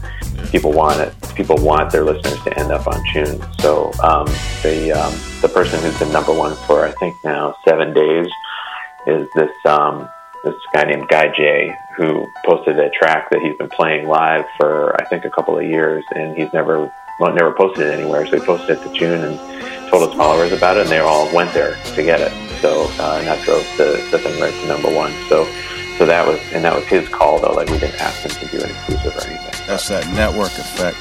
people want it. People want their listeners to end up on Choon. So um, the um, the person who's been number one for I think now seven days is this um, this guy named Guy J who posted a track that he's been playing live for I think a couple of years, and he's never well, never posted it anywhere. So he posted it to Choon and told his followers about it, and they all went there to get it. So uh, and that drove the, the thing right to number one. So so that was and that was his call though. Like we didn't ask him to do an exclusive or anything. That's that network effect.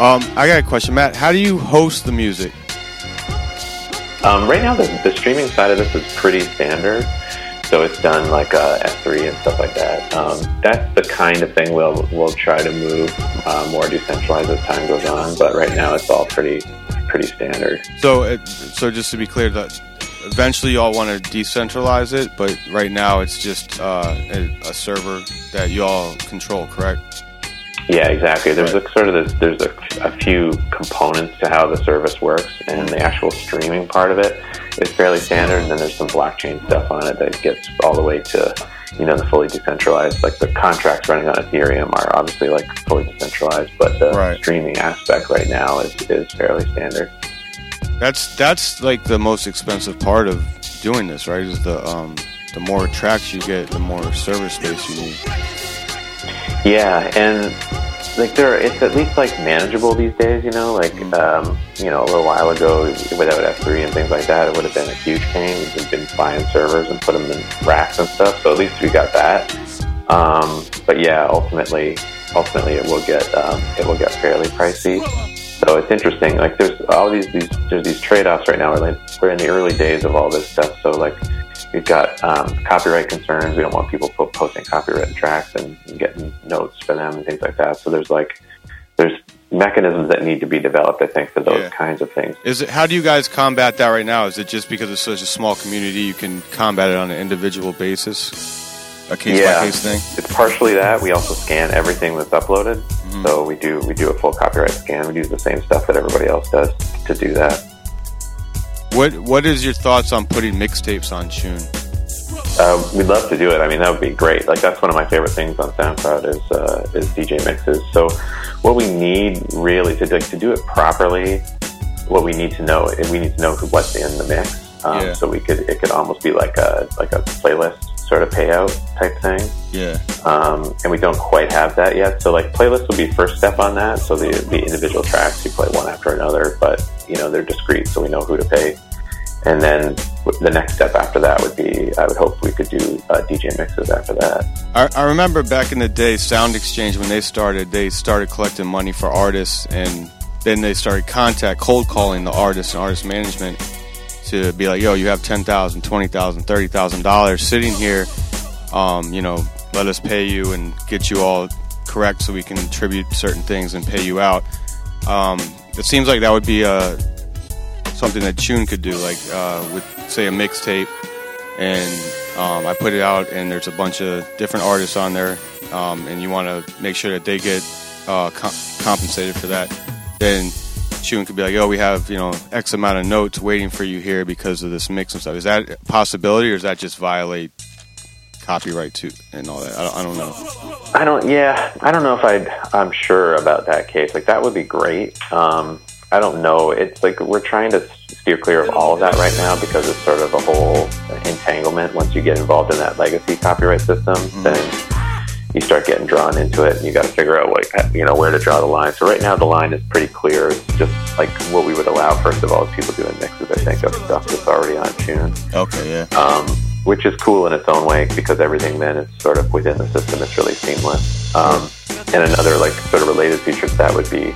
Um, I got a question, Matt. How do you host the music? Um, right now, the, the streaming side of this is pretty standard. So it's done like uh, S3 and stuff like that. Um, that's the kind of thing we'll we'll try to move uh, more decentralized as time goes on. But right now, it's all pretty pretty standard. So, it, so just to be clear, that eventually y'all want to decentralize it, but right now it's just uh, a, a, server that y'all control, correct? Yeah, exactly. There's a sort of this, there's a, a, few components to how the service works, and the actual streaming part of it is fairly standard. And then there's some blockchain stuff on it that gets all the way to you know, the fully decentralized, like the contracts running on Ethereum are obviously like fully decentralized, but the Right. streaming aspect right now is, is fairly standard. That's that's like the most expensive part of doing this, right? Is the um the more tracks you get, the more server space you need. Yeah, and like there, it's at least like manageable these days. You know, like um, you know, a little while ago, without S3 and things like that, it would have been a huge pain. We've been buying servers and put them in racks and stuff. So at least we got that. Um, but yeah, ultimately, ultimately, it will get um, it will get fairly pricey. So it's interesting. Like there's all these these there's these trade offs right now. We're, like, we're in the early days of all this stuff. So like we've got um, copyright concerns. We don't want people po- posting copyrighted tracks and, and getting notes for them and things like that. So there's like there's mechanisms that need to be developed. I think for those Yeah. kinds of things. Is it how do you guys combat that right now? Is it just because it's such a small community you can combat it on an individual basis? A case yeah, by case thing? it's partially that. We also scan everything that's uploaded. Mm-hmm. So we do we do a full copyright scan. We do the same stuff that everybody else does to do that. What what is your thoughts on putting mixtapes on Choon? Uh, we'd love to do it. I mean, that would be great. Like that's one of my favorite things on SoundCloud is uh, is DJ mixes. So what we need really to like, to do it properly, what we need to know, we need to know what's in the mix. Um, Yeah. So we could it could almost be like a like a playlist sort of payout type thing. Yeah. um, and we don't quite have that yet. So like playlists would be first step on that. So the the individual tracks you play one after another, but you know they're discrete, so we know who to pay. And then the next step after that would be I would hope we could do uh, DJ mixes after that. I, I remember back in the day, SoundExchange when they started, they started collecting money for artists, and then they started contact cold calling the artists and artist management to be like, "Yo, you have ten thousand, twenty thousand, thirty thousand dollars sitting here. Um, you know, let us pay you and get you all correct, so we can attribute certain things and pay you out." Um, it seems like that would be uh, something that Choon could do, like uh, with say a mixtape and um, I put it out, and there's a bunch of different artists on there, um, and you want to make sure that they get uh, com- compensated for that. Then Choon could be like, "Oh, we have you know X amount of notes waiting for you here because of this mix and stuff." Is that a possibility, or does that just violate copyright too and all that? I don't, I don't know. I don't. Yeah, I don't know if I'd. I'm sure about that case. Like that would be great. Um, I don't know. It's like we're trying to steer clear of all of that right now because it's sort of a whole entanglement. Once you get involved in that legacy copyright system, then you start getting drawn into it, and you got to figure out what you know where to draw the line. So right now, the line is pretty clear. It's just like what we would allow. First of all, is people doing mixes. I think of stuff that's already on Choon Okay, yeah. um, which is cool in its own way because everything then is sort of within the system. It's really seamless. Um, and another like sort of related feature to that would be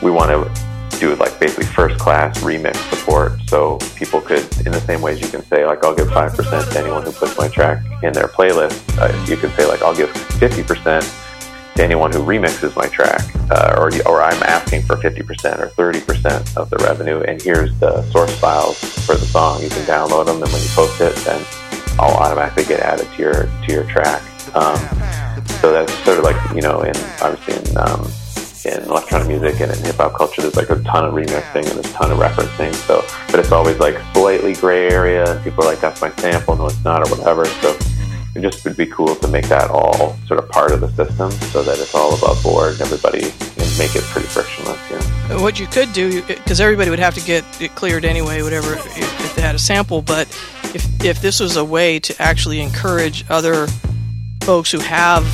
we want to do like basically first class remix support. So people could, in the same ways you can say like I'll give five percent to anyone who puts my track in their playlist. Uh, you could say like I'll give fifty percent to anyone who remixes my track, uh, or or I'm asking for fifty percent or thirty percent of the revenue, and here's the source files for the song. You can download them, and when you post it, then I'll automatically get added to your to your track. Um, so that's sort of like you know, in obviously in um, in electronic music and in hip hop culture, there's like a ton of remixing and a ton of referencing. So, but it's always like slightly gray area, and people are like, "That's my sample," no, it's not, or whatever. So it just would be cool to make that all sort of part of the system so that it's all above board and everybody can make it pretty frictionless. Yeah. What you could do, because everybody would have to get it cleared anyway, whatever, if, if they had a sample. But if if this was a way to actually encourage other folks who have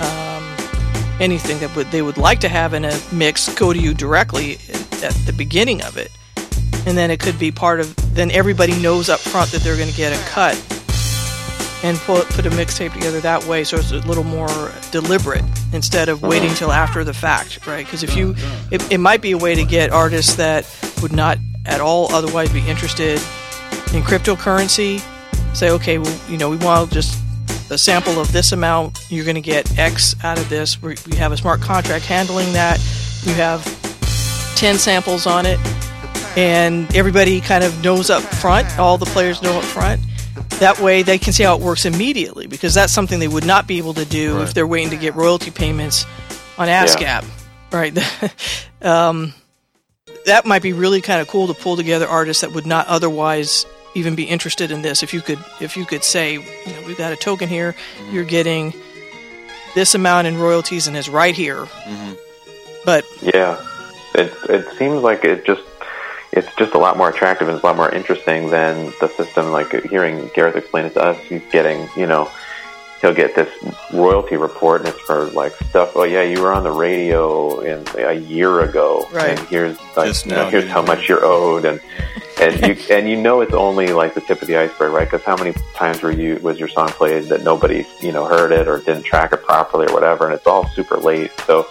um, anything that would they would like to have in a mix, go to you directly at the beginning of it, and then it could be part of. Then everybody knows up front that they're going to get a cut, and put put a mixtape together that way, so it's a little more deliberate instead of waiting till after the fact, right? Because if you, it, it might be a way to get artists that would not at all otherwise be interested in cryptocurrency. Say, okay, well, you know, we want just a sample of this amount. You're going to get X out of this. We we have a smart contract handling that. You have ten samples on it, and everybody kind of knows up front. All the players know up front. That way, they can see how it works immediately because that's something they would not be able to do if they're waiting to get royalty payments on ASCAP, right? um, that might be really kind of cool to pull together artists that would not otherwise even be interested in this if you could if you could say you know we've got a token here you're getting this amount in royalties and is right here Mm-hmm. but Yeah, it it seems like it just it's just a lot more attractive and it's a lot more interesting than the system. Like hearing Gareth explain it to us, he's getting you know he'll get this royalty report and it's for like stuff. Oh yeah, you were on the radio in a year ago, Right. and here's like you know, here's how much you're owed and. And you and you know it's only like the tip of the iceberg, right? Because how many times were you was your song played that nobody you know heard it or didn't track it properly or whatever, and it's all super late. So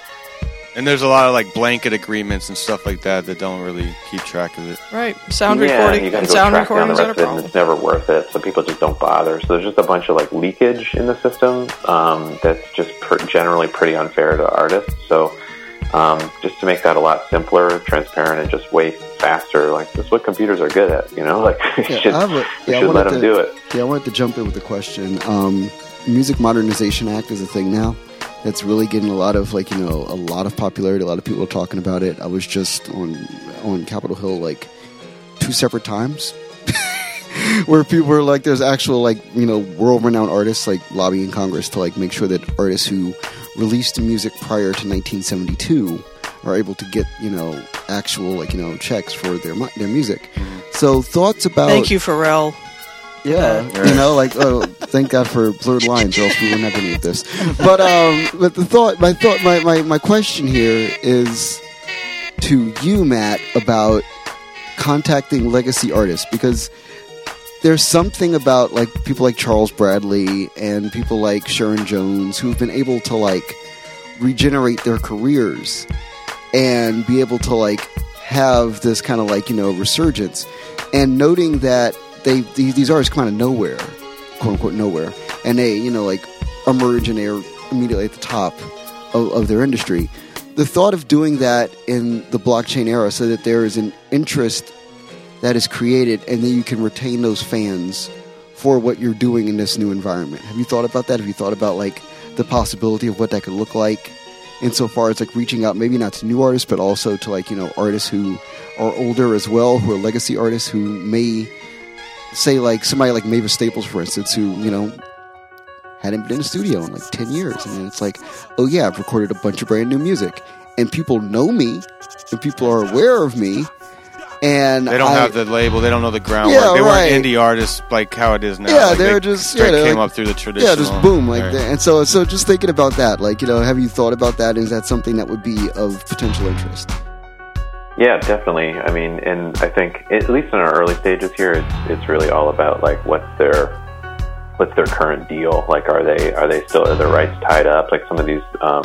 And there's a lot of like blanket agreements and stuff like that that don't really keep track of it. right sound yeah, recording you gotta and go sound track down the recordings are a rest of it, and it's never worth it. So people just don't bother. So there's just a bunch of like leakage in the system um, that's just pr- generally pretty unfair to artists. So um, just to make that a lot simpler, transparent, and just way faster, like that's what computers are good at. You know, like we Yeah, should, a- we yeah, should let wanted them to- do it. Yeah, I wanted to jump in with a question. Um, Music Modernization Act is a thing now. That's really getting a lot of like you know a lot of popularity. A lot of people are talking about it. I was just on on Capitol Hill like two separate times, where people were like, "There's actual like you know world renowned artists like lobbying Congress to like make sure that artists who released music prior to 1972 are able to get you know actual like you know checks for their mu- their music." So thoughts about thank you pharrell yeah, you know, like oh, thank God for blurred lines, or else we wouldn't have any of this. But um, but the thought, my thought, my, my my question here is to you, Matt, about contacting legacy artists because there's something about like people like Charles Bradley and people like Sharon Jones who've been able to like regenerate their careers and be able to like have this kind of like you know resurgence. And noting that they these, these artists come out of nowhere quote unquote nowhere and they you know like emerge and they're immediately at the top of, of their industry. The thought of doing that in the blockchain era so that there is an interest that is created and then you can retain those fans for what you're doing in this new environment. Have you thought about that? Have you thought about like the possibility of what that could look like? Insofar as like reaching out maybe not to new artists but also to like you know artists who are older as well who are legacy artists who may say like somebody like Mavis Staples for instance who you know hadn't been in the studio in like 10 years. And then it's like oh yeah I've recorded a bunch of brand new music. And people know me and people are aware of me and They don't I- have the label. They don't know the groundwork. Yeah, they right. weren't indie artists like how it is now. Yeah, Like, they're they just straight yeah, they're came like- up through the traditional. Yeah, just boom like Right. that. And so, so just thinking about that, like you know, have you thought about that? Is that something that would be of potential interest? Yeah, definitely. I mean, and I think at least in our early stages here, it's it's really all about like what's their what's their current deal? Like, are they are they still are their rights tied up? Like some of these um,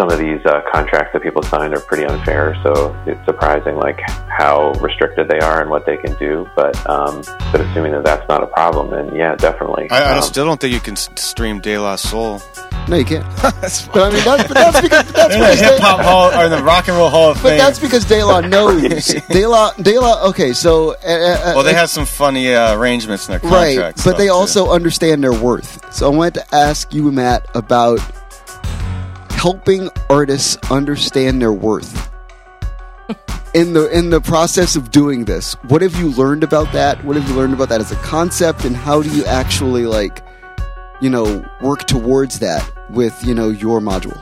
some of these uh, contracts that people sign are pretty unfair. So it's surprising like how restricted they are and what they can do. But um, but assuming that that's not a problem, then yeah, definitely. I, I Um, still don't think you can stream De La Soul. No, you can't. but I mean, that's, but that's because that's They're in the because hip hop hall or the rock and roll hall of fame. But that's because De La knows. De La, De La. Okay, so uh, uh, well, they uh, have some funny uh, arrangements in their contracts, right, contracts. but they also understand their worth. So I wanted to ask you, Matt, about helping artists understand their worth. In the in the process of doing this, what have you learned about that? What have you learned about that as a concept, and how do you actually like, you know, work towards that with you know your module?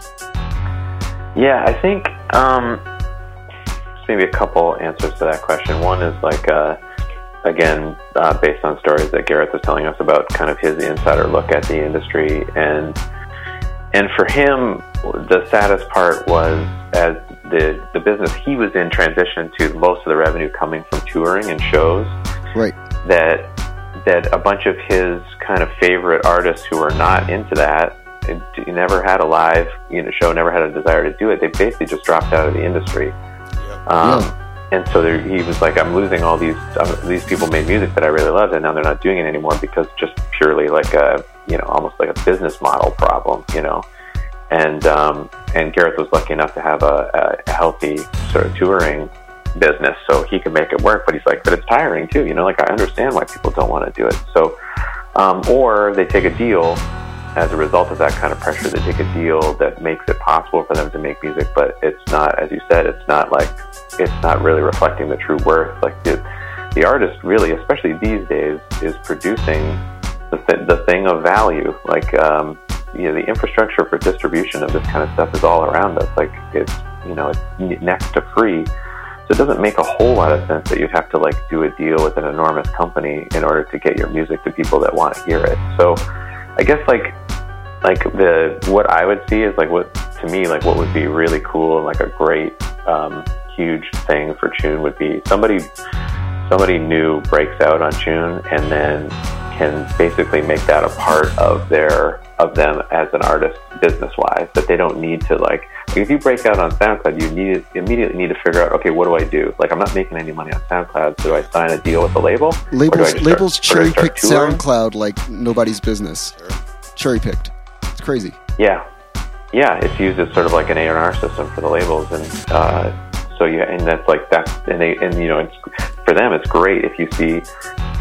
Yeah, I think um, there's maybe a couple answers to that question. One is like, uh, again, uh, based on stories that Gareth was telling us about, kind of his insider look at the industry, and and for him, the saddest part was as the the business he was in transitioned to most of the revenue coming from touring and shows Right. that that a bunch of his kind of favorite artists who are not into that and never had a live you know show, never had a desire to do it. They basically just dropped out of the industry. Um, And so there, he was like, "I'm losing all these um, these people made music that I really loved, and now they're not doing it anymore because just purely like a you know almost like a business model problem, you know." And um, and Gareth was lucky enough to have a, a healthy sort of touring business, so he could make it work. But he's like, but it's tiring too, you know. Like I understand why people don't want to do it. So, um, or they take a deal as a result of that kind of pressure. They take a deal that makes it possible for them to make music, but it's not, as you said, it's not like it's not really reflecting the true worth. Like the the artist really, especially these days, is producing the, th- the thing of value. Like, um, you know, the infrastructure for distribution of this kind of stuff is all around us. Like, it's, you know, it's next to free. So it doesn't make a whole lot of sense that you'd have to like do a deal with an enormous company in order to get your music to people that want to hear it. So I guess like like the what I would see is like what to me like what would be really cool and like a great um, huge thing for Choon would be somebody somebody new breaks out on Choon and then can basically make that a part of their of them as an artist business wise that they don't need to like if you break out on SoundCloud you need immediately need to figure out okay what do I do? Like I'm not making any money on SoundCloud so do I sign a deal with the label? Labels labels cherry picked SoundCloud like nobody's business. Cherry picked it's crazy. Yeah. Yeah it's used as sort of like an A&R system for the labels and uh, so yeah, and that's like that's and they and you know it's for them it's great if you see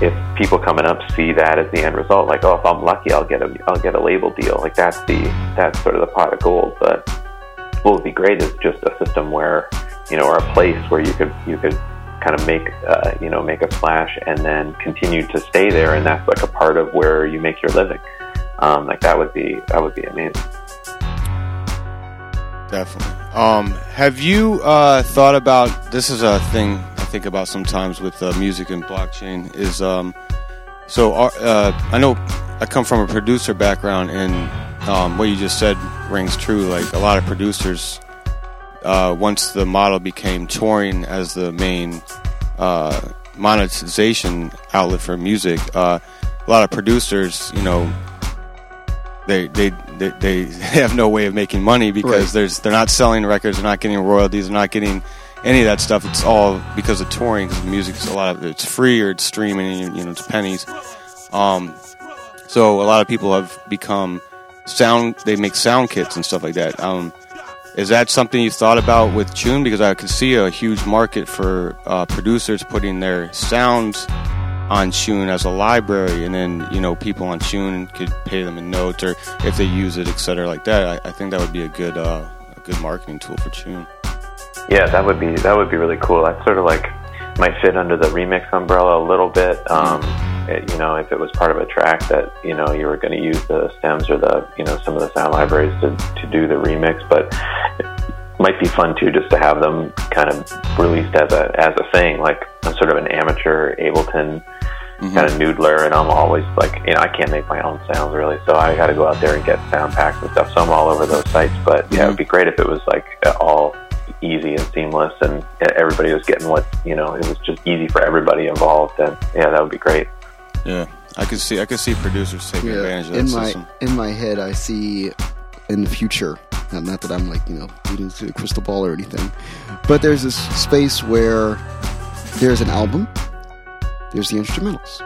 if people coming up see that as the end result. Like oh, if I'm lucky, I'll get a I'll get a label deal. Like that's the that's sort of the pot of gold. But what would be great is just a system where you know or a place where you could you could kind of make uh, you know make a splash and then continue to stay there, and that's like a part of where you make your living. Um, like that would be that would be amazing. Definitely. Um, have you uh, thought about this? Is a thing think about sometimes with uh, music and blockchain. Is um, so uh, I know I come from a producer background, and um, what you just said rings true. Like a lot of producers, uh, once the model became touring as the main uh, monetization outlet for music, uh, a lot of producers, you know, they they they, they have no way of making money because right. there's they're not selling records, they're not getting royalties, they're not getting any of that stuff. It's all because of touring. Because music's a lot of it's free or it's streaming, you know it's pennies. Um, so a lot of people have become sound. They make sound kits and stuff like that. Um, is that something you thought about with Choon? Because I could see a huge market for uh, producers putting their sounds on Choon as a library, and then you know people on Choon could pay them in notes or if they use it, etc. Like that. I, I, think that would be a good uh, a good marketing tool for Choon. Yeah, that would be that would be really cool. That sort of like might fit under the remix umbrella a little bit. Um, it, you know, if it was part of a track that you know you were going to use the stems or the you know some of the sound libraries to to do the remix, but it might be fun too just to have them kind of released as a as a thing like I'm sort of an amateur Ableton mm-hmm. kind of noodler and I'm always like you know I can't make my own sounds really so I got to go out there and get sound packs and stuff so I'm all over those sites but yeah mm-hmm. it would be great if it was like all easy and seamless and everybody was getting what you know it was just easy for everybody involved and yeah that would be great yeah I could see I could see producers taking yeah, advantage of that in system. my in my head I see in the future not, not that I'm like, you know, reading through a crystal ball or anything. But there's this space where there's an album, there's the instrumentals,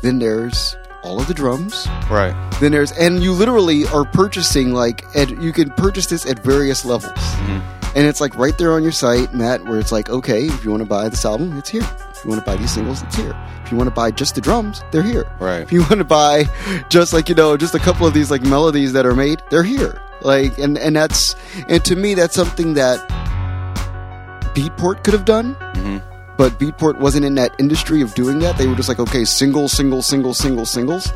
then there's all of the drums. Right. Then there's, and you literally are purchasing, like, at, you can purchase this at various levels. Mm-hmm. And it's like right there on your site, Matt, where it's like, okay, if you want to buy this album, it's here. If you want to buy these singles, it's here. If you want to buy just the drums, they're here. Right. If you want to buy just like, you know, just a couple of these like melodies that are made, they're here. Like, and and that's and to me, that's something that Beatport could have done. Mm-hmm. But Beatport wasn't in that industry of doing that. They were just like, okay, single, single, single, single, singles.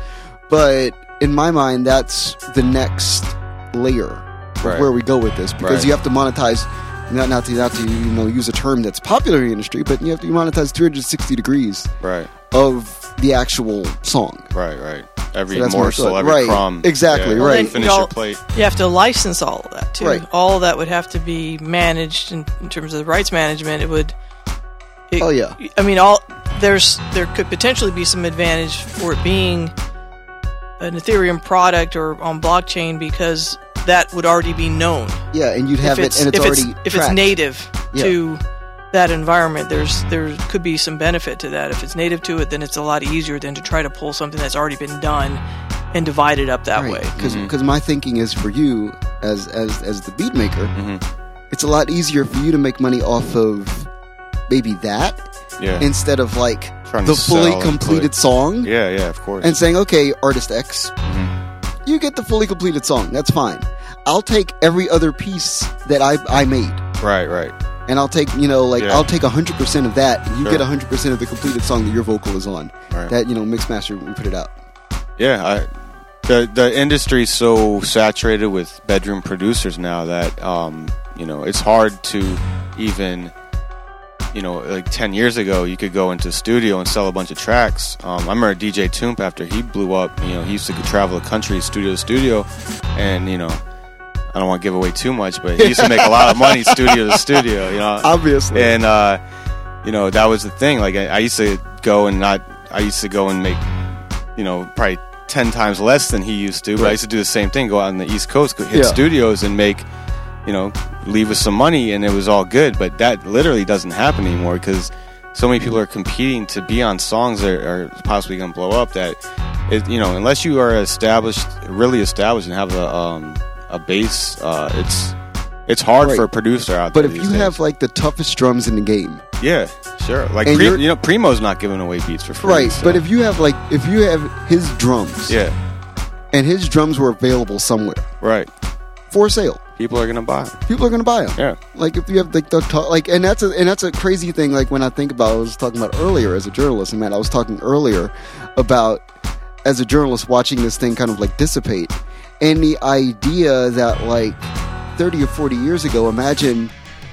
But in my mind, that's the next layer right. where we go with this because right. you have to monetize. Not, not to not to you know use a term that's popular in the industry, but you have to monetize 360 degrees right. of the actual song. Right, right every so morsel, every right. crumb. Exactly, yeah, right. Finish you your plate. You have to license all of that too. Right. All of that would have to be managed in, in terms of the rights management. It would. It, oh yeah. I mean, all there's there could potentially be some advantage for it being an Ethereum product or on blockchain because that would already be known. Yeah, and you'd have it, and it's if already it's, if it's native yeah. to that environment, there's there could be some benefit to that. If it's native to it, then it's a lot easier than to try to pull something that's already been done and divide it up that right. way. Because mm-hmm. my thinking is for you as as as the beat maker, mm-hmm. it's a lot easier for you to make money off of maybe that yeah. instead of like Trying the fully completed song. Yeah, yeah, of course. And saying, okay, artist X, mm-hmm. you get the fully completed song. That's fine. I'll take every other piece that I I made. Right, right and I'll take you know like Yeah. I'll take hundred percent of that, and you Sure. get hundred percent of the completed song that your vocal is on. Right. That you know mix master and put it out. Yeah, I, the the industry's so saturated with bedroom producers now that um, you know it's hard to even you know like ten years ago you could go into studio and sell a bunch of tracks. Um, I remember DJ Toomp after he blew up. You know he used to travel the country studio to studio, and you know. I don't want to give away too much, but he used to make a lot of money studio to studio, you know. Obviously. And uh, you know that was the thing. Like I, I used to go and not. I used to go and make, you know, probably ten times less than he used to. But I used to do the same thing. Go out on the East Coast, go hit Yeah. studios, and make, you know, leave with some money, and it was all good. But that literally doesn't happen anymore because so many people are competing to be on songs that are possibly going to blow up. That it, you know, unless you are established, really established, and have a um, a bass, uh, it's it's hard Right. for a producer out But there. But if you days. have like the toughest drums in the game, Yeah, sure. Like you're- know, Primo's not giving away beats for free. right? so- But if you have like if you have his drums, yeah, and his drums were available somewhere right, for sale, people are gonna buy. 'em. people are going to buy them. Yeah, Like if you have like the like, and that's a and that's a crazy thing. Like when I think about, I was talking about earlier as a journalist, and man, I was talking earlier about as a journalist watching this thing kind of like dissipate, and the idea that like thirty or forty years ago, imagine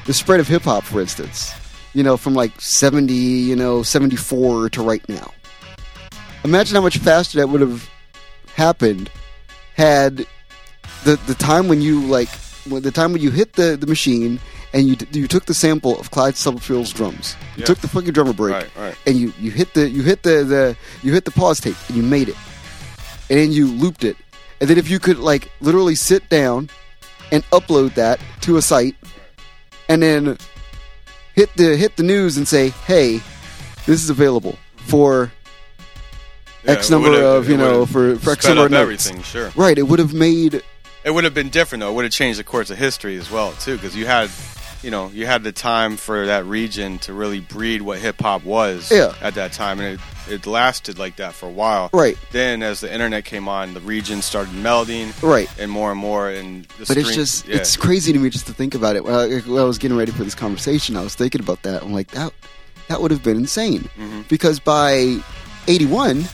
the spread of hip hop, for instance, you know, from like seventy, you know, seventy four to right now. Imagine how much faster that would have happened had the the time when you like when the time when you hit the, the machine and you you took the sample of Clyde Stubblefield's drums, you Yeah. took the fucking drummer break, Right, right. and you, you hit the you hit the, the you hit the pause tape and you made it, and then you looped it, and then if you could like literally sit down and upload that to a site, and then hit the hit the news and say, hey, this is available for X number of you know for, for X number of notes. everything. Sure, Right, it would have made it would have been different though. It would have changed the course of history as well too, because you had, you know, you had the time for that region to really breed what hip hop was. Yeah. at that time, and it it lasted like that for a while. Right. Then, as the internet came on, the region started melding. Right. And more and more, and the But it's just yeah. it's crazy to me just to think about it. When I, when I was getting ready for this conversation, I was thinking about that. I'm like that that would have been insane Mm-hmm. because by '81,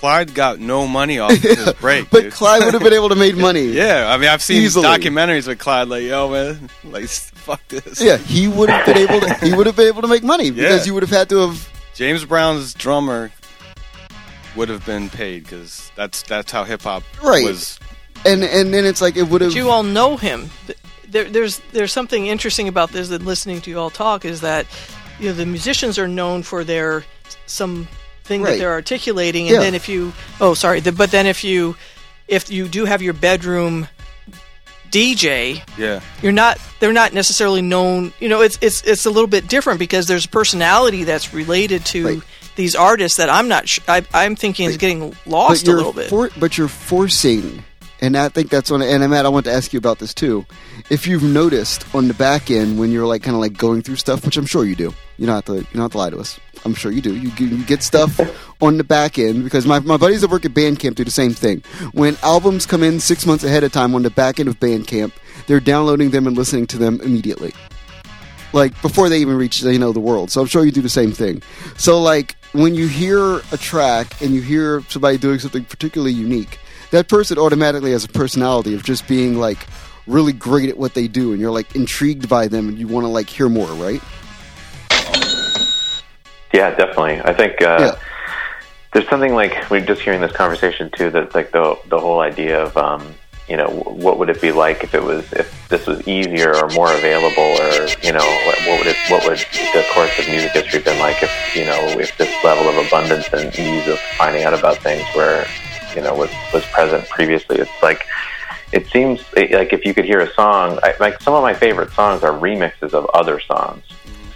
Clyde got no money off of his break. but dude. Clyde would have been able to make money. Yeah, I mean, I've seen Easily. documentaries with Clyde, like, yo, man, like, fuck this. Yeah, he would have been able to. He would have been able to make money because Yeah. you would have had to have. James Brown's drummer would have been paid because that's that's how hip hop Right. was. And and then it's like it would have. You all know him. There, there's there's something interesting about this that listening to you all talk is that you know the musicians are known for their some thing Right. that they're articulating, and Yeah. then if you oh sorry, the, but then if you if you do have your bedroom DJ, Yeah, you're not they're not necessarily known. You know, it's it's it's a little bit different because there's personality that's related to Right. these artists that I'm not. Sh- I, I'm thinking is getting lost a little bit. for- but you're forcing, and I think that's one. And Matt, I want to ask you about this too. If you've noticed on the back end when you're like kind of like going through stuff, which I'm sure you do. You don't have to. You don't have to lie to us. I'm sure you do. You, get- you get stuff on the back end because my, my buddies that work at Bandcamp do the same thing. When albums come in six months ahead of time on the back end of Bandcamp, they're downloading them and listening to them immediately like before they even reach you know the world. So I'm sure you do the same thing. So like when you hear a track and you hear somebody doing something particularly unique, that person automatically has a personality of just being like really great at what they do, and you're like intrigued by them, and you want to like hear more, right? Yeah, definitely. I think uh, Yeah. there's something like we're just hearing this conversation too. That's like the the whole idea of um, you know what would it be like if it was if this was easier or more available or you know what, what would it what would the course of music history been like if you know if this level of abundance and ease of finding out about things where you know was was present previously. It's like it seems like if you could hear a song, I, like some of my favorite songs are remixes of other songs.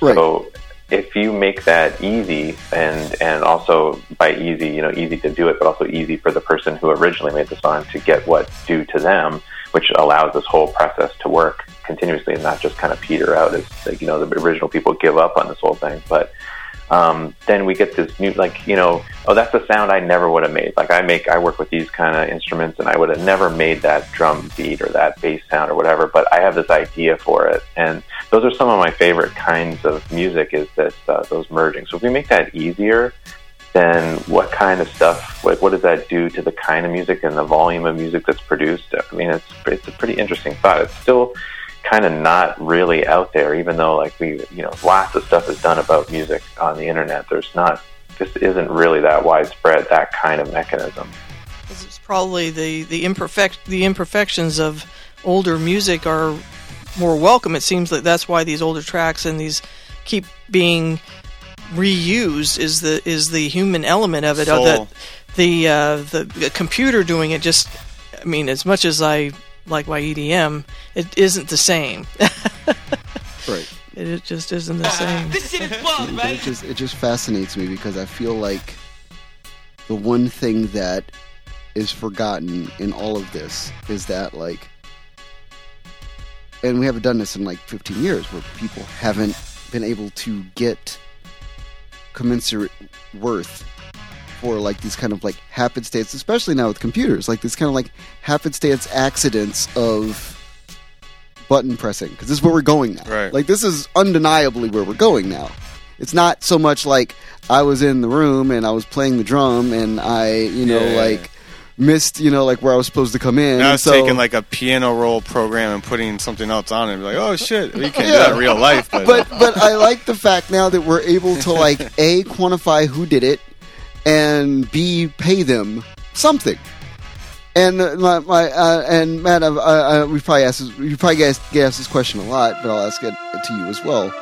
Right. So if you make that easy and and also by easy, you know, easy to do it, but also easy for the person who originally made the song to get what's due to them, which allows this whole process to work continuously and not just kind of peter out as like you know the original people give up on this whole thing. But um, then we get this new like you know oh that's a sound I never would have made. Like I make I work with these kind of instruments and I would have never made that drum beat or that bass sound or whatever. But I have this idea for it, and those are some of my favorite kinds of music. Is this uh, those merging? So if we make that easier, then what kind of stuff? Like what does that do to the kind of music and the volume of music that's produced? I mean, it's it's a pretty interesting thought. It's still kind of not really out there, even though like we, you know, lots of stuff is done about music on the internet. There's not, this isn't really that widespread, that kind of mechanism. It's probably the, the imperfect, the imperfections of older music are more welcome. It seems like that's why these older tracks and these keep being reused is the, is the human element of it. Soul. That the, uh, the, the computer doing it just, I mean, as much as I like my EDM, it isn't the same. right. It, it, just isn't the same. this shit is fun, man. It just it just fascinates me because I feel like the one thing that is forgotten in all of this is that like and we haven't done this in like 15 years where people haven't been able to get commensurate worth for like these kind of like happenstance, especially now with computers, like these kind of like happenstance accidents of button pressing because this is where we're going now. Right. Like this is undeniably where we're going now. It's not so much like I was in the room and I was playing the drum and I, you know, Yeah, yeah, like missed, you know, like where I was supposed to come in. Now And it's so, taking like a piano roll program and putting something else on it. And be like, oh shit, we can't do that in real life. But, but but I like the fact now that we're able to like a quantify who did it and b pay them something. And uh, my, my uh, and Matt, I, I, we probably asked this, you probably get asked, get asked this question a lot, but I'll ask it to you as well.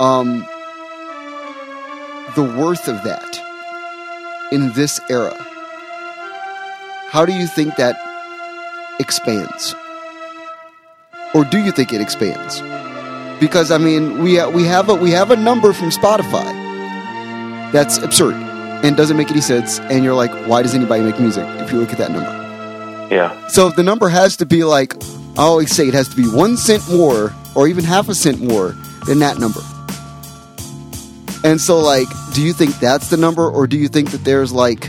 Um, the worth of that in this era. How do you think that expands, or do you think it expands? because I mean we we have a we have a number from Spotify that's absurd and doesn't make any sense and you're like why does anybody make music if you look at that number Yeah. so the number has to be like I always say it has to be one cent more or even half a cent more than that number and so like do you think that's the number or do you think that there's like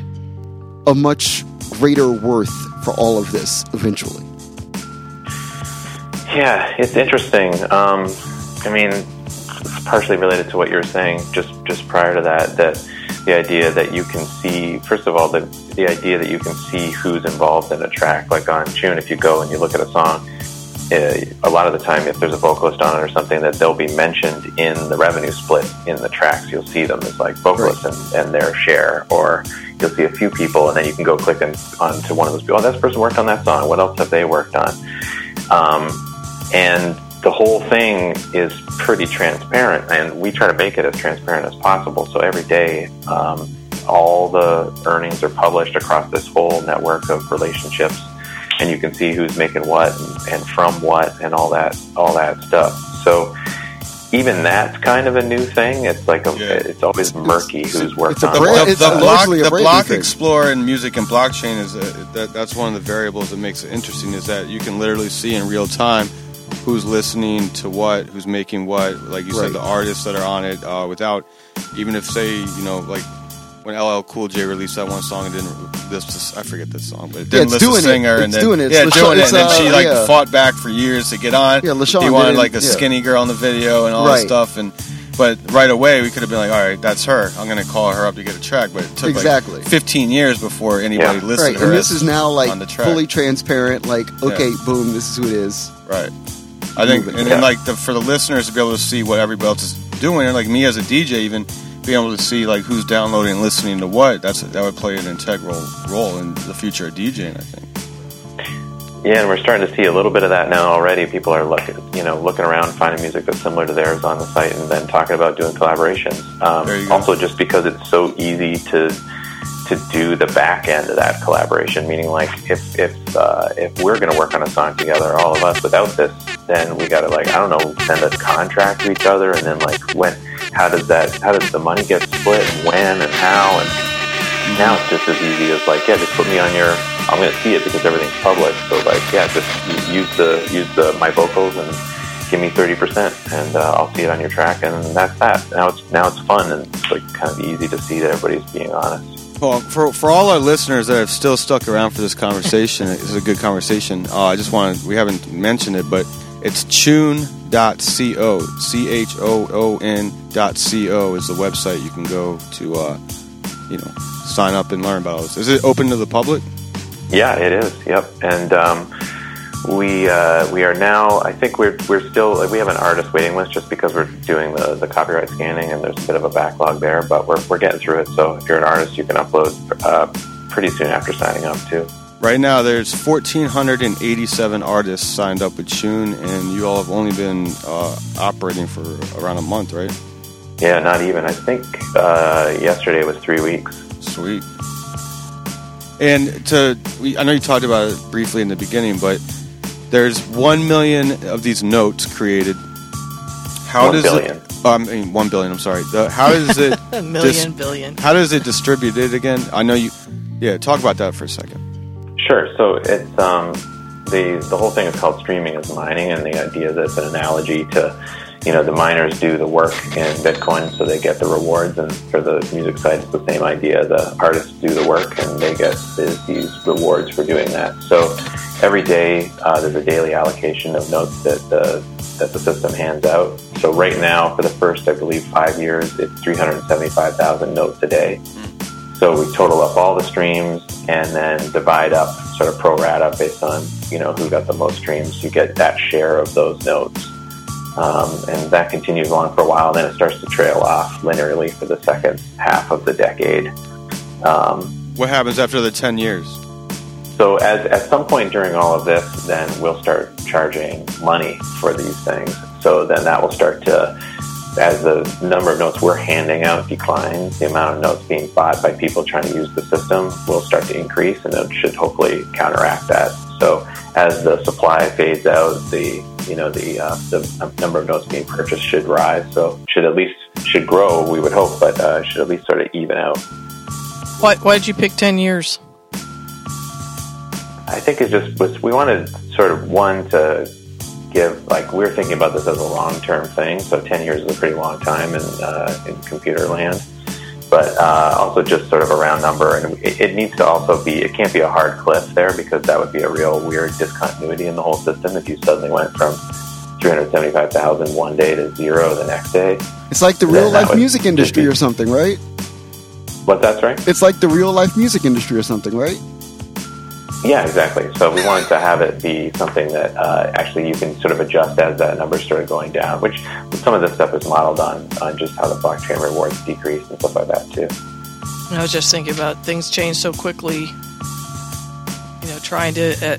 a much greater worth for all of this eventually Yeah, it's interesting. Um, I mean, it's partially related to what you were saying just just prior to that. That the idea that you can see, first of all, the the idea that you can see who's involved in a track. Like on Choon, if you go and you look at a song, uh, a lot of the time, if there's a vocalist on it or something, that they'll be mentioned in the revenue split in the tracks. You'll see them as like vocalists and, and their share, or you'll see a few people, and then you can go click on, onto one of those people. Oh, that person worked on that song. What else have they worked on? Um, and the whole thing is pretty transparent, and we try to make it as transparent as possible. So every day, um, all the earnings are published across this whole network of relationships, and you can see who's making what and, and from what and all that all that stuff. So even that's kind of a new thing. It's like a, it's always murky who's worked it's a on brand- what. the, it's the block, the block explorer in music and blockchain is a, that, that's one of the variables that makes it interesting. Is that you can literally see in real time who's listening to what, who's making what. Like you Right. said, the artists that are on it uh, without even if say you know like when LL Cool J released that one song and didn't this, this I forget this song, but it didn't it's list the it. singer and then doing it. yeah It's doing it, and then it's, she uh, like yeah. fought back for years to get on. Yeah, LaShawn he wanted like a yeah. skinny girl in the video and all Right. that stuff and. But right away, we could have been like, "All right, that's her. I'm going to call her up to get a track." But it took Exactly. like 15 years before anybody Yeah. listed right her. and this is now like on the track. fully transparent like okay boom this is who it is Right. I think, and then like the, for the listeners to be able to see what everybody else is doing, and like me as a DJ, even being able to see like who's downloading and listening to what, that's that would play an integral role in the future of DJing. I think. Yeah, and we're starting to see a little bit of that now already. People are looking, you know, looking around, finding music that's similar to theirs on the site, and then talking about doing collaborations. Um, There you go. also, just because it's so easy to to do the back end of that collaboration, meaning like if if uh, if we're going to work on a song together, all of us, without this, then we got to like I don't know, send a contract to each other, and then like when, how does that, how does the money get split, and when, and how, and now it's just as easy as like, yeah, just put me on your. I'm going to see it because everything's public. So like, yeah, just use the use the my vocals and give me 30%, and uh, I'll see it on your track, and that's that. Now it's now it's fun and it's like kind of easy to see that everybody's being honest. Well, for for all our listeners that have still stuck around for this conversation, it's a good conversation. Uh, I just want to, we haven't mentioned it, but it's choon.co, C H O O N dot co is the website you can go to, uh, you know, sign up and learn about this. Is it open to the public? Yeah, it is. Yep, and um, we uh, we are now. I think we're we're still we have an artist waiting list just because we're doing the, the copyright scanning and there's a bit of a backlog there. But we're we're getting through it. So if you're an artist, you can upload uh, pretty soon after signing up too. Right now, there's 1,487 artists signed up with Choon, and you all have only been uh, operating for around a month, right? Yeah, not even. I think uh, yesterday was three weeks. Sweet. And to, we, I know you talked about it briefly in the beginning, but there's one million of these notes created. How One does billion. it? oh, I mean, one billion. I'm sorry. The, how does it? A million billion. How does it distribute it again? I know you. Yeah, talk about that for a second. Sure. So it's um, the the whole thing is called streaming as mining, and the idea is it's an analogy to you know the miners do the work in Bitcoin, so they get the rewards, and for the music side, it's the same idea. The artists do the work, and they get these rewards for doing that. So every day uh, there's a daily allocation of notes that the that the system hands out. So right now, for the first, I believe, five years, it's 375,000 notes a day. So we total up all the streams and then divide up sort of pro rata based on, you know, who got the most streams. You get that share of those notes. Um, and that continues on for a while. Then it starts to trail off linearly for the second half of the decade. Um, What happens after the ten years? so as, at some point during all of this, then we'll start charging money for these things. So then that will start to, as the number of notes we're handing out declines, the amount of notes being bought by people trying to use the system will start to increase, and it should hopefully counteract that. So as the supply fades out, the you know the uh, the number of notes being purchased should rise. So should at least should grow, we would hope, but uh, should at least sort of even out. Why why did you pick ten years? I think it just was. We wanted sort of one to give like we're thinking about this as a long term thing. So ten years is a pretty long time in uh, in computer land, but uh, also just sort of a round number. And it, it needs to also be. It can't be a hard cliff there because that would be a real weird discontinuity in the whole system if you suddenly went from. 375,000 one day to zero the next day. It's like the real life music industry be- or something, right? What that's right? It's like the real life music industry or something, right? Yeah, exactly. So we wanted to have it be something that uh, actually you can sort of adjust as that number started going down, which some of this stuff is modeled on, on just how the blockchain rewards decrease and stuff like that too. I was just thinking about things change so quickly. You know, trying to uh,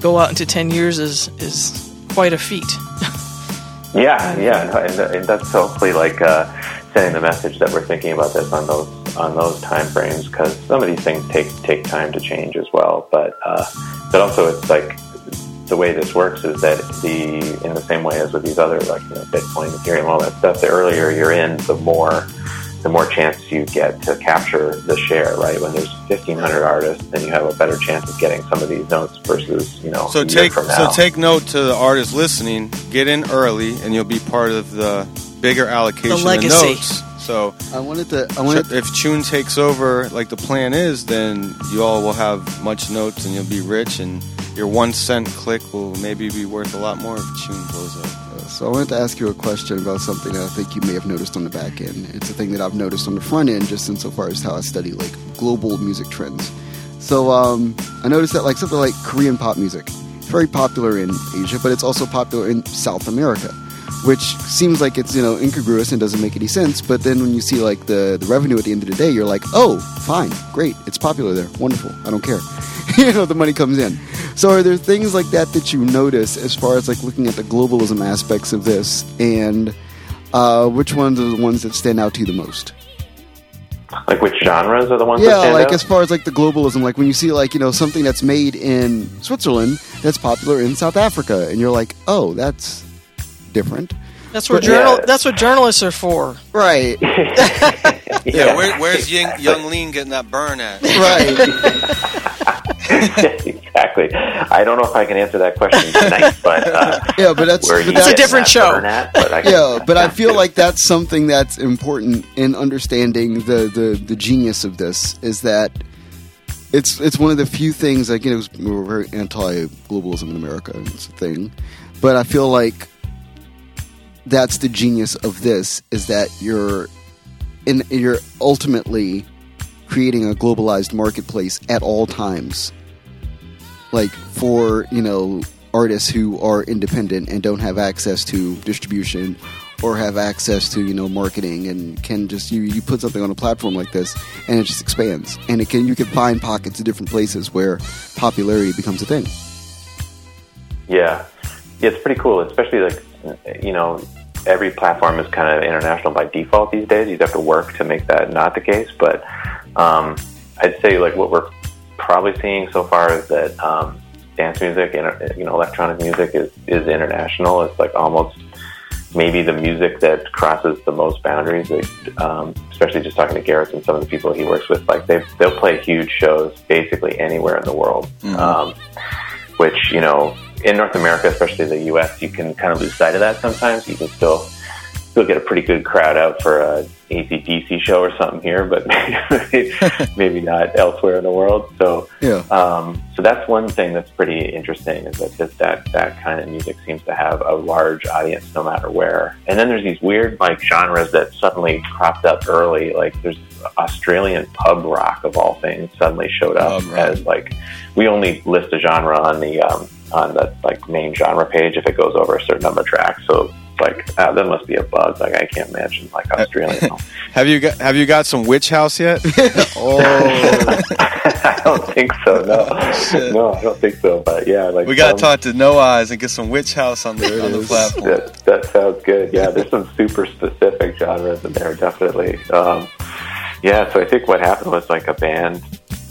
go out into ten years is is quite a feat. Yeah, yeah, and, and that's hopefully like uh, sending the message that we're thinking about this on those on those time frames because some of these things take take time to change as well. But uh, but also it's like the way this works is that the in the same way as with these other like you know Bitcoin, Ethereum, all that stuff. The earlier you're in, the more the more chance you get to capture the share. Right when there's 1,500 artists, then you have a better chance of getting some of these notes versus you know So a year take from now. so take note to the artists listening. Get in early, and you'll be part of the bigger allocation of legacy. notes. So I wanted to. I wanted. if Choon takes over, like the plan is, then you all will have much notes, and you'll be rich, and your one cent click will maybe be worth a lot more if Choon blows up. So I wanted to ask you a question about something that I think you may have noticed on the back end. It's a thing that I've noticed on the front end, just insofar as how I study like global music trends. So um, I noticed that like something like Korean pop music, it's very popular in Asia, but it's also popular in South America, which seems like it's you know incongruous and doesn't make any sense. But then when you see like the the revenue at the end of the day, you're like, oh, fine, great, it's popular there, wonderful, I don't care. you know, the money comes in. So are there things like that that you notice as far as like looking at the globalism aspects of this, and uh, which ones are the ones that stand out to you the most? like which genres are the ones that Yeah, like out? as far as like the globalism, like when you see like you know something that's made in Switzerland that's popular in South Africa, and you're like, oh, that's different, That's what But- journal. Yeah. That's what journalists are for. right? Yeah, where, where's young, Yung Lean getting that burn at? right. exactly. I don't know if I can answer that question tonight, but uh, yeah, but that's where but that's a different that show. At, but I can- yeah, but I feel like that's something that's important in understanding the, the, the genius of this is that it's it's one of the few things like you know it was, we're very anti globalism in America it's a thing, but I feel like that's the genius of this is that you're in you're ultimately creating a globalized marketplace at all times. Like for you know artists who are independent and don't have access to distribution or have access to you know marketing and can just you, you put something on a platform like this and it just expands. And it can you can find pockets of different places where popularity becomes a thing. Yeah, yeah, it's pretty cool. Especially like you know, every platform is kind of international by default these days. You'd have to work to make that not the case. But um, I'd say like what we're probably seeing so far is that um, dance music and you know electronic music is is international. It's like almost maybe the music that crosses the most boundaries. Like, um, especially just talking to Garrett and some of the people he works with, like they they'll play huge shows basically anywhere in the world. Um, which you know in North America, especially the U.S., you can kind of lose sight of that sometimes. You can still still get a pretty good crowd out for a ACDC show or something here, but maybe, maybe not elsewhere in the world. So yeah um, so that's one thing that's pretty interesting is that just that that kind of music seems to have a large audience no matter where. And then there's these weird like genres that suddenly cropped up early. Like there's Australian pub rock of all things suddenly showed up as like we only list a genre on the um, on the like main genre page if it goes over a certain number of tracks. So like uh, that must be a bug. Like I can't imagine like Australian. Have you got Have you got some Witch House yet? oh I don't think so. No, no, I don't think so. But yeah, like We got to some- talk to No Eyes and get some Witch House on the on the platform. That, that sounds good. Yeah, there's some super specific genres in there, definitely. Um, yeah, so I think what happened was like a band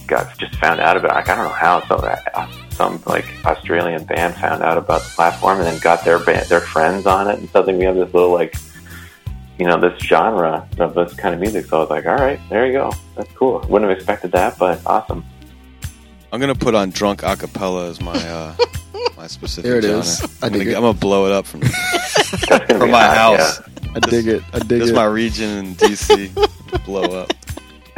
got just found out about. Like, I don't know how some uh, some like Australian band found out about the platform and then got their band, their friends on it, and suddenly we have this little like you know this genre of this kind of music. So I was like, all right, there you go. That's cool. Wouldn't have expected that, but awesome. I'm gonna put on drunk acapella as my uh, my specific. There it genre. is. I I'm gonna, it. I'm gonna blow it up from from my hot, house. I dig it I dig This is my region in DC. blow up.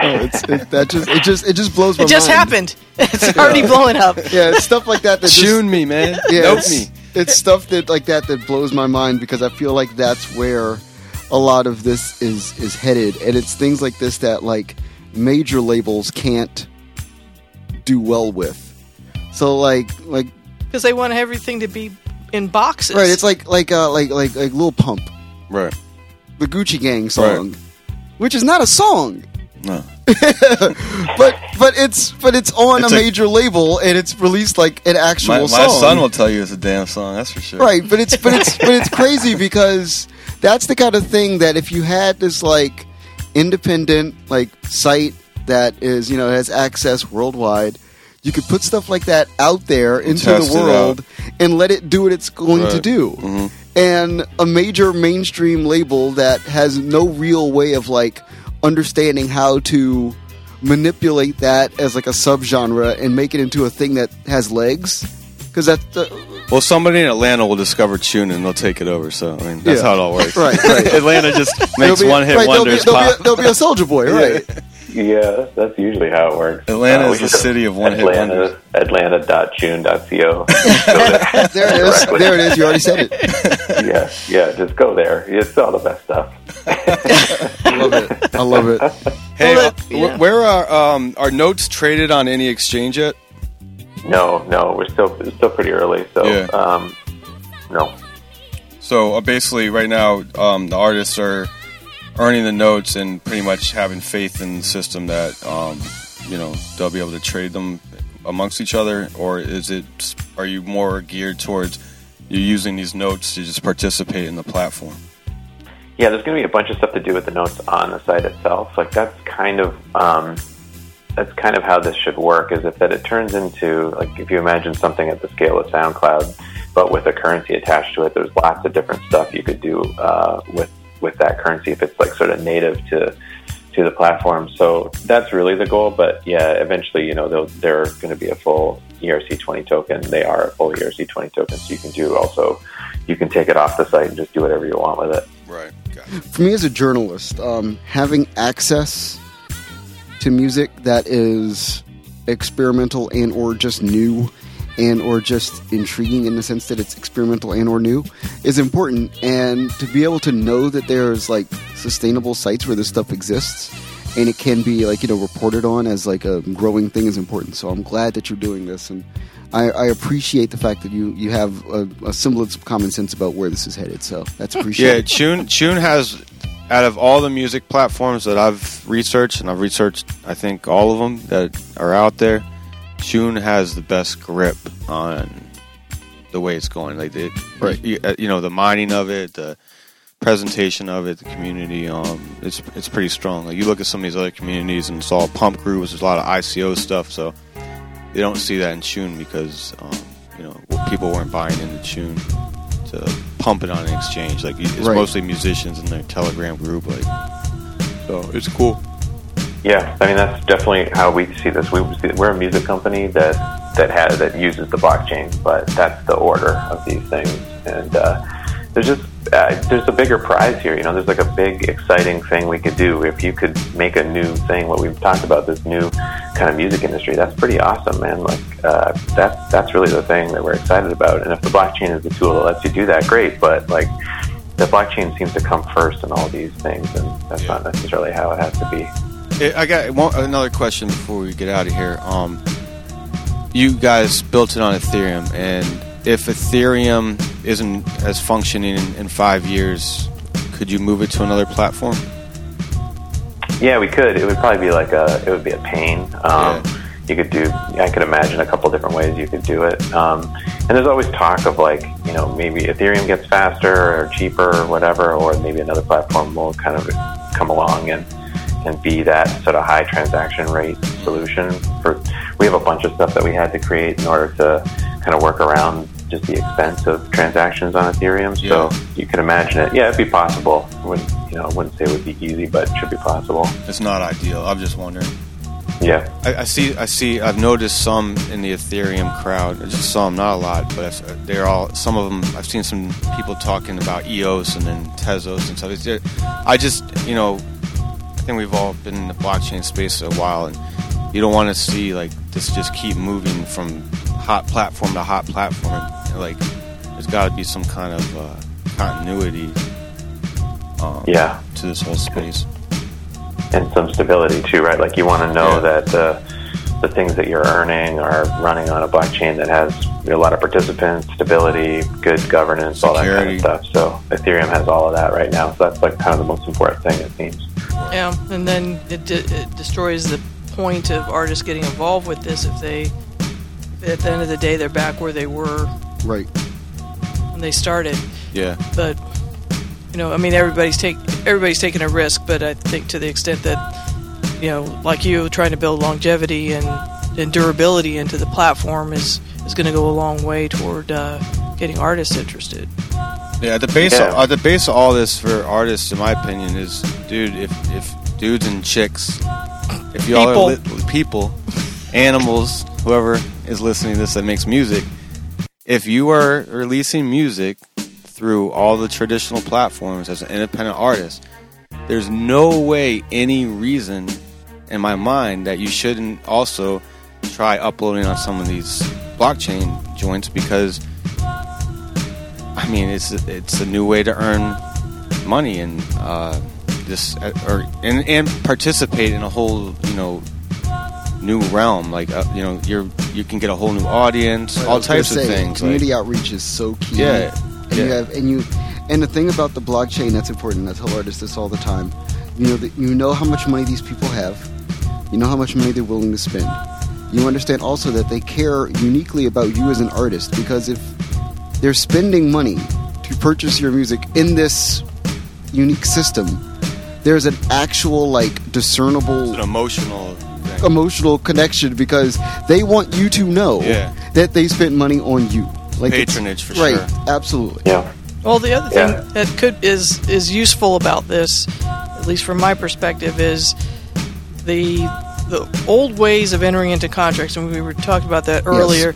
Oh, it's, it, that just it just it just blows my It just mind. happened. It's already blowing up. yeah it's stuff like that that just, Tune me, man. Yeah, Note it's, me. it's stuff that like that that blows my mind because I feel like that's where a lot of this is is headed, and it's things like this that like major labels can't do well with. So like like Because they want everything to be in boxes. right, it's like like uh, like like like Lil Pump, Right. the Gucci Gang song, which is not a song. No. but but it's but it's on It's a a- major label and it's released like an actual My, my song. son will tell you it's a damn song. That's for sure. Right, but it's but it's but it's crazy because that's the kind of thing that if you had this like independent like site that is you know has access worldwide, you could put stuff like that out there into Test the world and let it do what it's going to Right. do. Mhm. And a major mainstream label that has no real way of like understanding how to manipulate that as like a subgenre and make it into a thing that has legs because that's the, Well, somebody in Atlanta will discover Choon and they'll take it over. So I mean, that's Yeah. how it all works. Right, right. Atlanta just makes be- one hit right, there'll be- wonders. There'll be, pop. a, there'll be a Soulja Boy, right? Yeah, that's usually how it works. Atlanta Uh, is the city of one hit Atlanta, wonders. Atlanta.choon.co. There it is. There it is. You already said it. yeah, yeah, just go there. It's all the best stuff. I love it. I love it. Hey, Well, uh, that- yeah. where are um, are notes traded on any exchange yet? No, no, we're still it's still pretty early, so Yeah. um, no. So uh, basically, right now, um, the artists are earning the notes and pretty much having faith in the system that um, you know they'll be able to trade them amongst each other, or is it? Are you more geared towards you using these notes to just participate in the platform? Yeah, there's going to be a bunch of stuff to do with the notes on the site itself. Like that's kind of um, that's kind of how this should work. Is if that it turns into like if you imagine something at the scale of SoundCloud, but with a currency attached to it. There's lots of different stuff you could do uh, with with that currency if it's like sort of native to to the platform. So that's really the goal. But yeah, eventually, you know, they'll, they're going to be a full ERC20 token. They are a full ERC20 token, so you can do also you can take it off the site and just do whatever you want with it. Right. For me as a journalist, um, having access to music that is experimental and or just new and or just intriguing in the sense that it's experimental and or new is important and to be able to know that there's like sustainable sites where this stuff exists and it can be like you know reported on as like a growing thing is important so i'm glad that you're doing this and I, I appreciate the fact that you you have a, a, semblance of common sense about where this is headed. So that's appreciated. Yeah, Choon Choon has out of all the music platforms that I've researched, and I've researched I think all of them that are out there. Choon has the best grip on the way it's going. Like it, right. you, uh, you know, the mining of it, the presentation of it, the community. Um, it's it's pretty strong. Like you look at some of these other communities, and it's all pump grooves. There's a lot of ICO stuff, so they don't see that in Choon because um, you know people weren't buying into Choon to pump it on an exchange. Like it's right. mostly musicians in their Telegram group. Like so, it's cool. Yeah, I mean that's definitely how we see this. We we're a music company that that has that uses the blockchain, but that's the order of these things, and uh, there's just uh, there's a bigger prize here. You know, there's like a big, exciting thing we could do if you could make a new thing. What we've talked about, this new kind of music industry, that's pretty awesome, man. Like uh, that's that's really the thing that we're excited about. And if the blockchain is the tool that lets you do that, great. But like the blockchain seems to come first in all these things, and that's yeah. not necessarily how it has to be. I got one, another question before we get out of here. Um, you guys built it on Ethereum, and if Ethereum isn't as functioning in, in, five years, could you move it to another platform? Yeah, we could. It would probably be like a. It would be a pain. Um, yeah. You could do. I could imagine a couple different ways you could do it. Um, and there's always talk of like, you know, maybe Ethereum gets faster or cheaper or whatever, or maybe another platform will kind of come along and and be that sort of high transaction rate solution. For we have a bunch of stuff that we had to create in order to kind of work around just the expense of transactions on Ethereum. Yeah. So you can imagine it. Yeah, it'd be possible. Wouldn't, you know, I wouldn't say it would be easy, but it should be possible. It's not ideal. I'm just wondering. Yeah, I, I see. I see. I've noticed some in the Ethereum crowd. Just some, not a lot, but they're all. Some of them. I've seen some people talking about EOS and then Tezos and stuff. I just, you know, think we've all been in the blockchain space a while, and you don't want to see like this just keep moving from hot platform to hot platform. Like, there's got to be some kind of uh, continuity. Um, yeah. To this whole space. And some stability too, right? Like you want to know yeah. that uh, the things that you're earning are running on a blockchain that has a lot of participants, stability, good governance, Security. all that kind of stuff. So Ethereum has all of that right now. So that's like kind of the most important thing, it seems. Yeah, and then it, it destroys the point of artists getting involved with this if they, at the end of the day, they're back where they were right when they started. Yeah. But you know, I mean, everybody's take everybody's taking a risk, but I think to the extent that you know, like you, trying to build longevity and, and durability into the platform is is going to go a long way toward uh, getting artists interested. Yeah, at the base, yeah. Of, at the base of all this for artists, in my opinion, is dude. If if dudes and chicks, if y'all people. are li- people, animals, whoever is listening to this that makes music, if you are releasing music through all the traditional platforms as an independent artist, there's no way, any reason in my mind that you shouldn't also try uploading on some of these blockchain joints because I mean it's it's a new way to earn money and uh, this or and, and participate in a whole you know new realm. Like uh, you know, you're you can get a whole new audience, right, all types say, of things. Community like, outreach is so key. Yeah, and yeah. you have and you and the thing about the blockchain that's important. I tell artists this all the time. You know that you know how much money these people have. You know how much money they're willing to spend. You understand also that they care uniquely about you as an artist because if they're spending money to purchase your music in this unique system, there's an actual like discernible an emotional emotional connection because they want you to know yeah. that they spent money on you. Like patronage for right, sure. Absolutely. Yeah. Well, the other thing yeah. that could is is useful about this at least from my perspective, is the the old ways of entering into contracts, and we were talking about that earlier.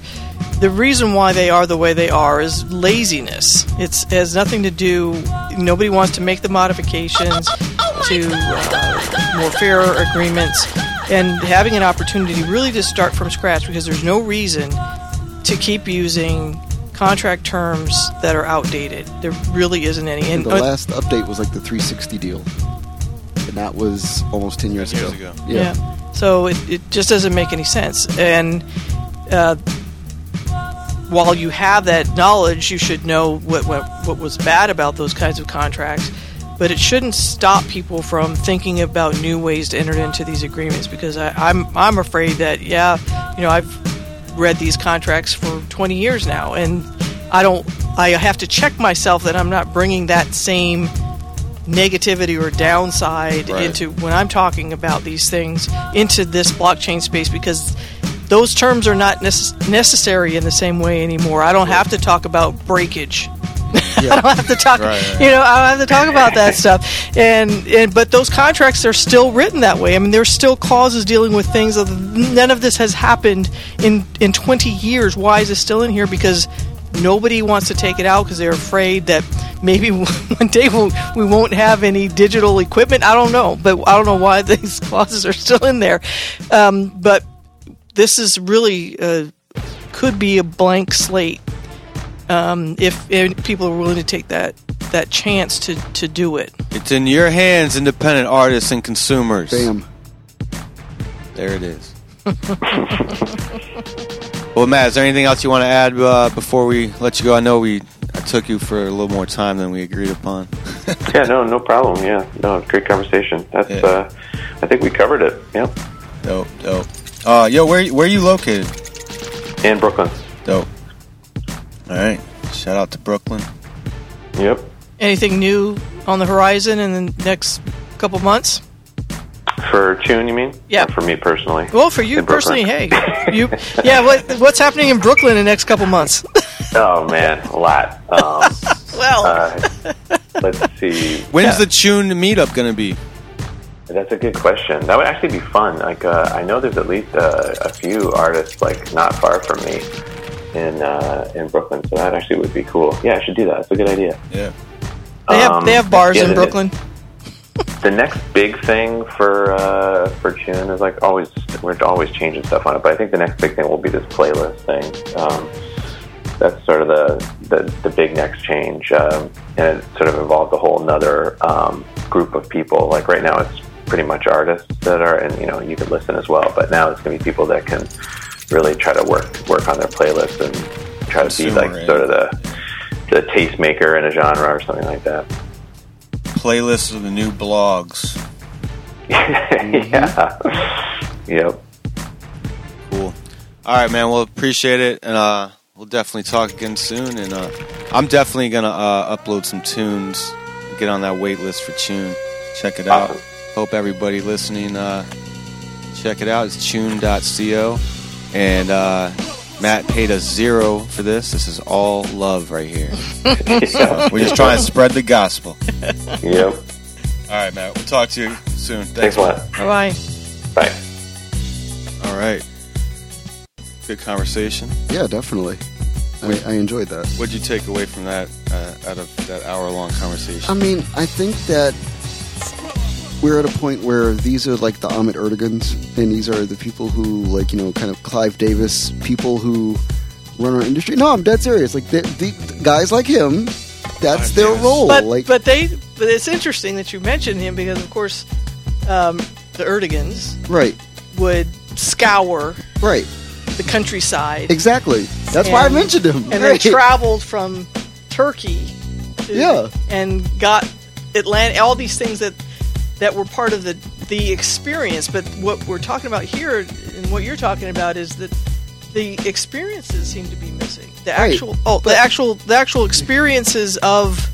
The reason why they are the way they are is laziness. It's, it has nothing to do. Nobody wants to make the modifications to uh, more fairer agreements, and having an opportunity really to start from scratch because there's no reason to keep using contract terms that are outdated. There really isn't any. And And the uh, last update was like the 360 deal, and that was almost 10 years, 10 years ago. Yeah. Yeah. So it, it just doesn't make any sense. And uh, while you have that knowledge, you should know what, what what was bad about those kinds of contracts. But it shouldn't stop people from thinking about new ways to enter into these agreements because I, I'm I'm afraid that yeah, you know I've read these contracts for 20 years now and I don't I have to check myself that I'm not bringing that same negativity or downside Right. into when I'm talking about these things into this blockchain space because those terms are not necess- necessary in the same way anymore. I don't have to talk about breakage. I don't have to talk, Right, right. you know, I don't have to talk about that stuff. And, and but those contracts are still written that way. I mean, there's still clauses dealing with things. Of, none of this has happened in in 20 years. Why is it still in here? Because nobody wants to take it out because they're afraid that maybe one day we'll, we won't have any digital equipment. I don't know, but I don't know why these clauses are still in there. Um, but this is really uh, could be a blank slate um, if, if people are willing to take that that chance to, to do it. It's in your hands, independent artists and consumers. Bam. There it is. well, Matt, is there anything else you want to add uh, before we let you go? I know we I took you for a little more time than we agreed upon. yeah, no, no problem. Yeah, no, great conversation. That's, Yeah. uh, I think we covered it. Yep, Dope, dope. Uh, yo, where where are you located? in Brooklyn. Dope. All right. Shout out to Brooklyn. Yep. Anything new on the horizon in the next couple months? For Choon, you mean? Yeah. Or for me personally. Well, for you personally, hey, you, yeah. What what's happening in Brooklyn in the next couple months? Oh man, a lot. Um, well, uh, let's see. When's Yeah. the Choon meetup going to be? That's a good question. That would actually be fun. Like, uh, I know there's at least uh, a few artists like not far from me in uh, in Brooklyn, so that actually would be cool. Yeah, I should do that. That's a good idea. Yeah. they have Um, they have bars yeah, in the- Brooklyn. The next big thing for uh, for Choon is like always we're always changing stuff on it, but I think the next big thing will be this playlist thing. Um, that's sort of the, the, the big next change, um, and it sort of involved a whole another um, group of people. Like right now, it's pretty much artists that are, and you know, you could listen as well. But now it's going to be people that can really try to work work on their playlist and try to be like sort of the the tastemaker in a genre or something like that. Playlist of the new blogs. yeah. Yep. Cool. All right, man. We'll appreciate it, and uh, we'll definitely talk again soon. And uh, I'm definitely gonna uh, upload some tunes, get on that wait list for Choon. Check it out. Awesome. Hope everybody listening uh, check it out. It's choon.co, and uh, Matt paid us zero for this. This is all love right here. Yeah. We're just trying to spread the gospel. Yep. All right, Matt. We'll talk to you soon. Thanks a lot. Bye bye. Bye. All right. Good conversation. Yeah, definitely. I, I enjoyed that. What'd you take away from that uh, out of that hour-long conversation? I mean, I think that we're at a point where these are like the Ahmet Ertegun's, and these are the people who, like, you know, kind of Clive Davis, people who run our industry. No, I'm dead serious. Like, the, the guys like him, that's their role. But like, but they but it's interesting that you mentioned him because of course um, the Erteguns, right, would scour right, the countryside exactly. That's why I mentioned him. and right. then traveled from Turkey to, Yeah. and got Atlanta all these things that that were part of the the experience but what we're talking about here and what you're talking about is that the experiences seem to be missing the Right, actual oh but- the actual the actual experiences of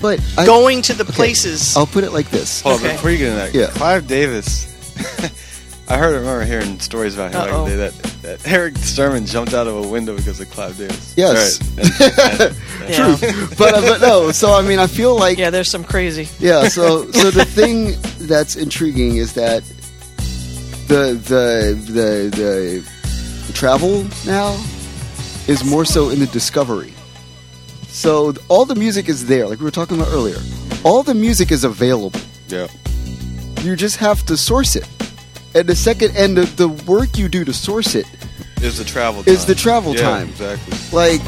but I, going to the okay, places I'll put it like this. Hold on, Okay. before you get into that, Yeah. Clive Davis. I heard, I remember hearing stories about him. Uh-oh. Like, that that Eric Sturman jumped out of a window because of Clive Davis. Yes. Right. And- and- Yeah. but uh, but no. So I mean, I feel like Yeah, there's some crazy. yeah. So so the thing that's intriguing is that the the the the, the travel now is more so in the discovery. So all the music is there, like we were talking about earlier. All the music is available. yeah. You just have to source it. And the second and the, the work you do to source it, Is the travel time. Is the travel Yeah, time. Exactly. like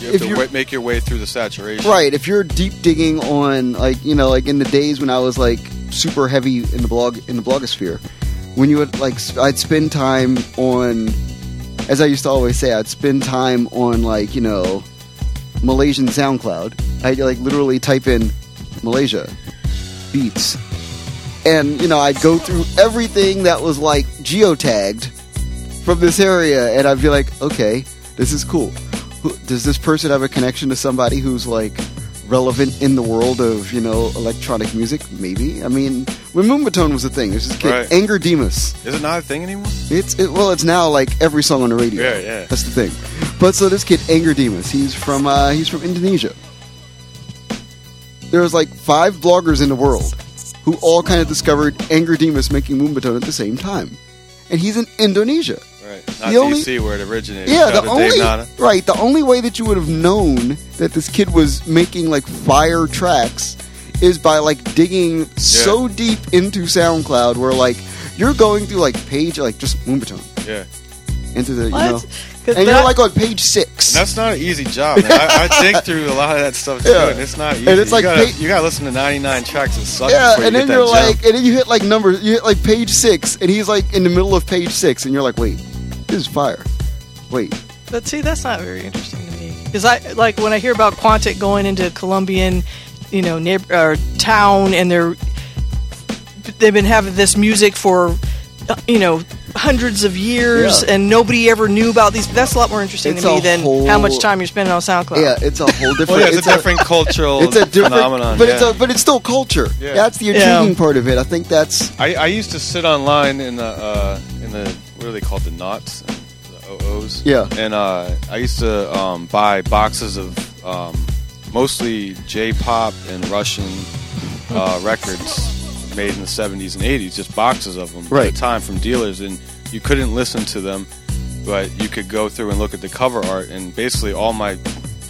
You have If to make your way through the saturation. Right. If you're deep digging on like you know like in the days when I was like super heavy in the blog in the blogosphere, when you would like i'd spend time on, as I used to always say, I'd spend time on like you know Malaysian SoundCloud. I'd like literally type in Malaysia beats, and you know I'd go through everything that was like geotagged from this area, and I'd be like, okay, this is cool. Does this person have a connection to somebody who's like relevant in the world of you know electronic music? Maybe. I mean, when moombahton was a thing, there's this kid Right. Angger Dimas. Is it not a thing anymore? It's it, well, it's now like every song on the radio. Yeah, yeah. That's the thing. But so this kid Angger Dimas, he's from uh, he's from Indonesia. There's like five bloggers in the world who all kind of discovered Angger Dimas making moombahton at the same time, and he's in Indonesia. Right. Not The only- DC where it originated. Yeah, Shout the out to Dave only right, the only way that you would have known that this kid was making like fire tracks is by like digging so deep into SoundCloud where like you're going through like page like just moombahton Yeah. into the you What? know 'Cause and that- you're like on page six. That's not an easy job. I, I dig through a lot of that stuff too, Yeah. and it's not easy. And it's you like gotta, pa- you gotta listen to 99 tracks that suck. yeah, before and you then get you're like, jump. and then you hit like number, you hit like page six, and he's like in the middle of page six, and you're like, wait, this is fire. Wait, But see, that's not very interesting to me. Because I like when I hear about Quantic going into Colombian, you know, neighbor or town, and they're they've been having this music for, you know, hundreds of years, Yeah. and nobody ever knew about these. That's a lot more interesting It's to me than whole- how much time you're spending on SoundCloud. yeah, it's a whole different. well, yeah, it's, a a- different cultural It's a different phenomenon. but yeah. it's a, but it's still culture. Yeah. That's the Yeah. intriguing part of it. I think that's I, I used to sit online in the uh, in the what are they called the knots and the OOs Yeah. and uh, I used to um, buy boxes of um, mostly J-pop and Russian uh, records made in the 70s and 80s just boxes of them at Right. a time from dealers and you couldn't listen to them but you could go through and look at the cover art and basically all my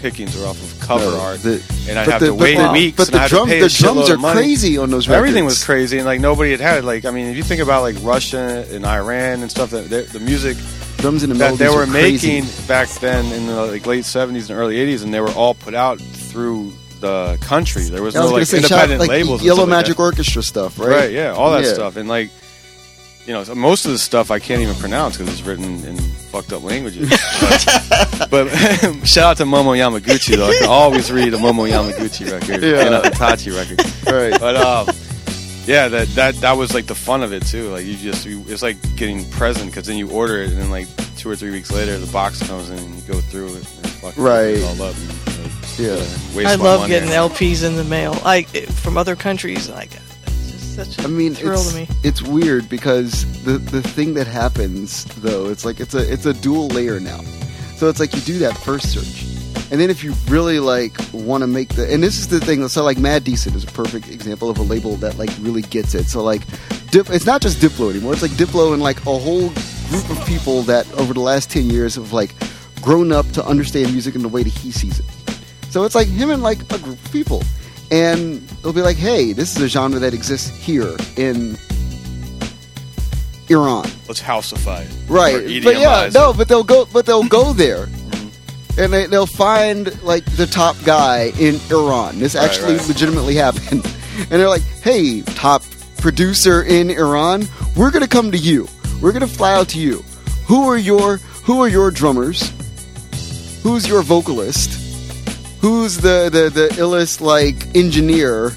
pickings are off of cover No, art the- and I'd have the- to wait the- weeks But and I the had to drums, pay the drums are money. crazy on those records. Everything was crazy, and like nobody had had it. like I mean, if you think about like Russia and Iran and stuff, that the music Drums and the that they melodies were making back then in the like late seventies and early eighties, and they were all put out through the country. There was no was like say, shout- independent like labels, Yellow like Magic that. Orchestra stuff, right? right? Yeah, all that Yeah. stuff, and like you know, most of the stuff I can't even pronounce because it's written in fucked up languages. but but shout out to Momo Yamaguchi though. I can always read a Momo Yamaguchi record Yeah. and a Hitachi record. Right. But um, yeah, that that that was like the fun of it too. Like you just you, it's like getting present because then you order it and then like two or three weeks later the box comes in and you go through it and fucking Right. it all up. And, like, Yeah. waste I love getting on it. LPs in the mail, like from other countries. Like it's just such a I mean, thrill it's, to me. it's weird because the the thing that happens though, it's like it's a it's a dual layer now. So it's like you do that first search, and then if you really like want to make the and this is the thing. So like Mad Decent is a perfect example of a label that like really gets it. So like, Dip, it's not just Diplo anymore. It's like Diplo and like a whole group of people that over the last ten years have like grown up to understand music in the way that he sees it. So it's like him and like a group of people. And they'll be like, hey, this is a genre that exists here in Iran. Let's housify it. Right. But yeah, no, but they'll go but they'll go there. And they, they'll find like the top guy in Iran. This Right, actually right. legitimately happened. And they're like, hey, top producer in Iran, we're gonna come to you. We're gonna fly out to you. Who are your who are your drummers? Who's your vocalist? Who's the, the, the illest like engineer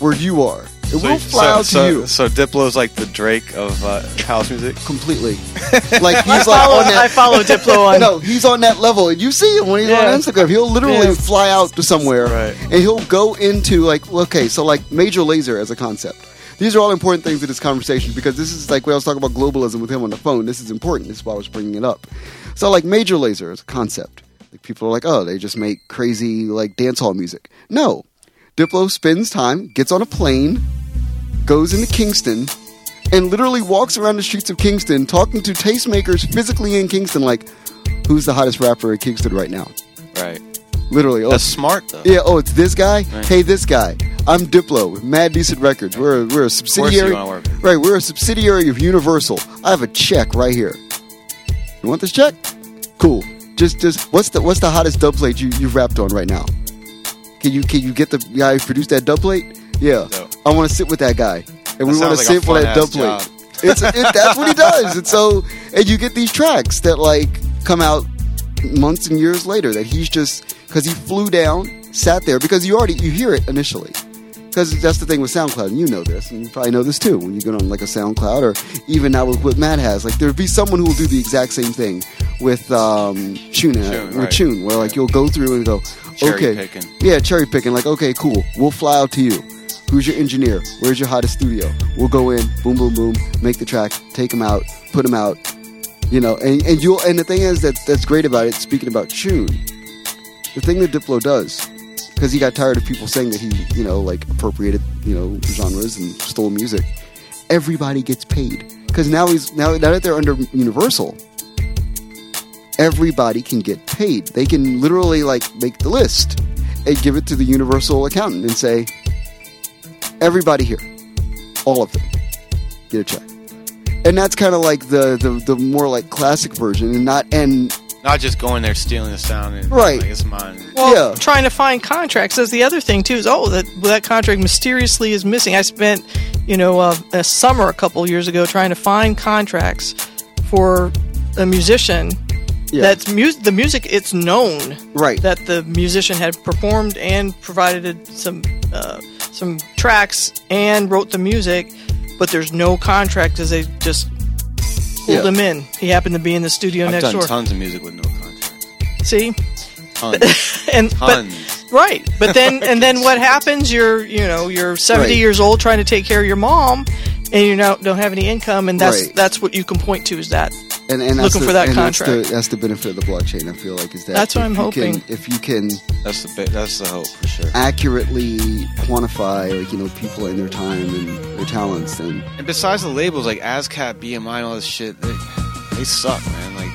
where you are? And we'll fly so, out to so, you So Diplo's like the Drake of uh, house music. completely. Like I he's like follow, on that I follow Diplo on. no, he's on that level. And you see him when he's Yeah. on Instagram. He'll literally Yeah. fly out to somewhere Right. and he'll go into like okay, so like Major Lazer as a concept. these are all important things in this conversation because this is like when I was talking about globalism with him on the phone. This is important. This is why I was bringing it up. So, like Major Lazer as a concept. Like people are like, oh, they just make crazy like dance hall music. No, Diplo spends time, gets on a plane, goes into Kingston, and literally walks around the streets of Kingston talking to tastemakers physically in Kingston, like, who's the hottest rapper in Kingston right now? Right. Literally. Oh, That's smart though. yeah, oh, it's this guy? Right. Hey, this guy. I'm Diplo with Mad Decent Records. We're, we're a subsidiary. Right, we're a subsidiary of Universal. I have a check right here. You want this check? Cool. Just, just what's the what's the hottest dub plate you you've rapped on right now? Can you can you get the guy who produced that dub plate? Yeah, Dope. I want to sit with that guy, and we want to like a sample that dub plate. It's it, that's what he does, and so and you get these tracks that like come out months and years later that he's just because he flew down, sat there because you already you hear it initially. Because that's the thing with SoundCloud, and you know this, and you probably know this too. When you get on like a SoundCloud, or even now with what Matt has, like there'd be someone who will do the exact same thing with um, Choon, right. Choon, where like you'll go through and go, Cherry okay, picking. yeah, cherry picking. Like, okay, cool, we'll fly out to you. Who's your engineer? Where's your hottest studio? We'll go in, boom, boom, boom, make the track, take them out, put them out, you know. And and you'll and the thing is that that's great about it. Speaking about Choon, the thing that Diplo does, because he got tired of people saying that he, you know, like appropriated, you know, genres and stole music. Everybody gets paid because now he's now now that they're under Universal, everybody can get paid. They can literally like make the list and give it to the Universal accountant and say, everybody here, all of them, get a check. And that's kind of like the, the the more like classic version, and not and Not just going there stealing the sound and Right. Like, it's mine. Well, Yeah. trying to find contracts. That's the other thing too. Is oh that that contract mysteriously is missing. I spent you know uh, a summer a couple years ago trying to find contracts for a musician. Yeah. That's mu- the music. It's known right, that the musician had performed and provided some uh, some tracks and wrote the music, but there's no contract as they just pulled Yeah. him in. He happened to be in the studio I've next done door. tons of music with no contract. See, Tons. and but. Right, but then and then what happens? You're you know you're 70 Right. years old trying to take care of your mom, and you don't don't have any income, and that's Right. that's what you can point to is that. And, and that's looking the, for that and that's contract. the, that's the benefit of the blockchain. I feel like is that That's what I'm you can- hoping. if you can That's the bit. That's the hope for sure. accurately quantify, like you know, people and their time and their talents, then And besides the labels like ASCAP, BMI, and all this shit, they, they suck, man. Like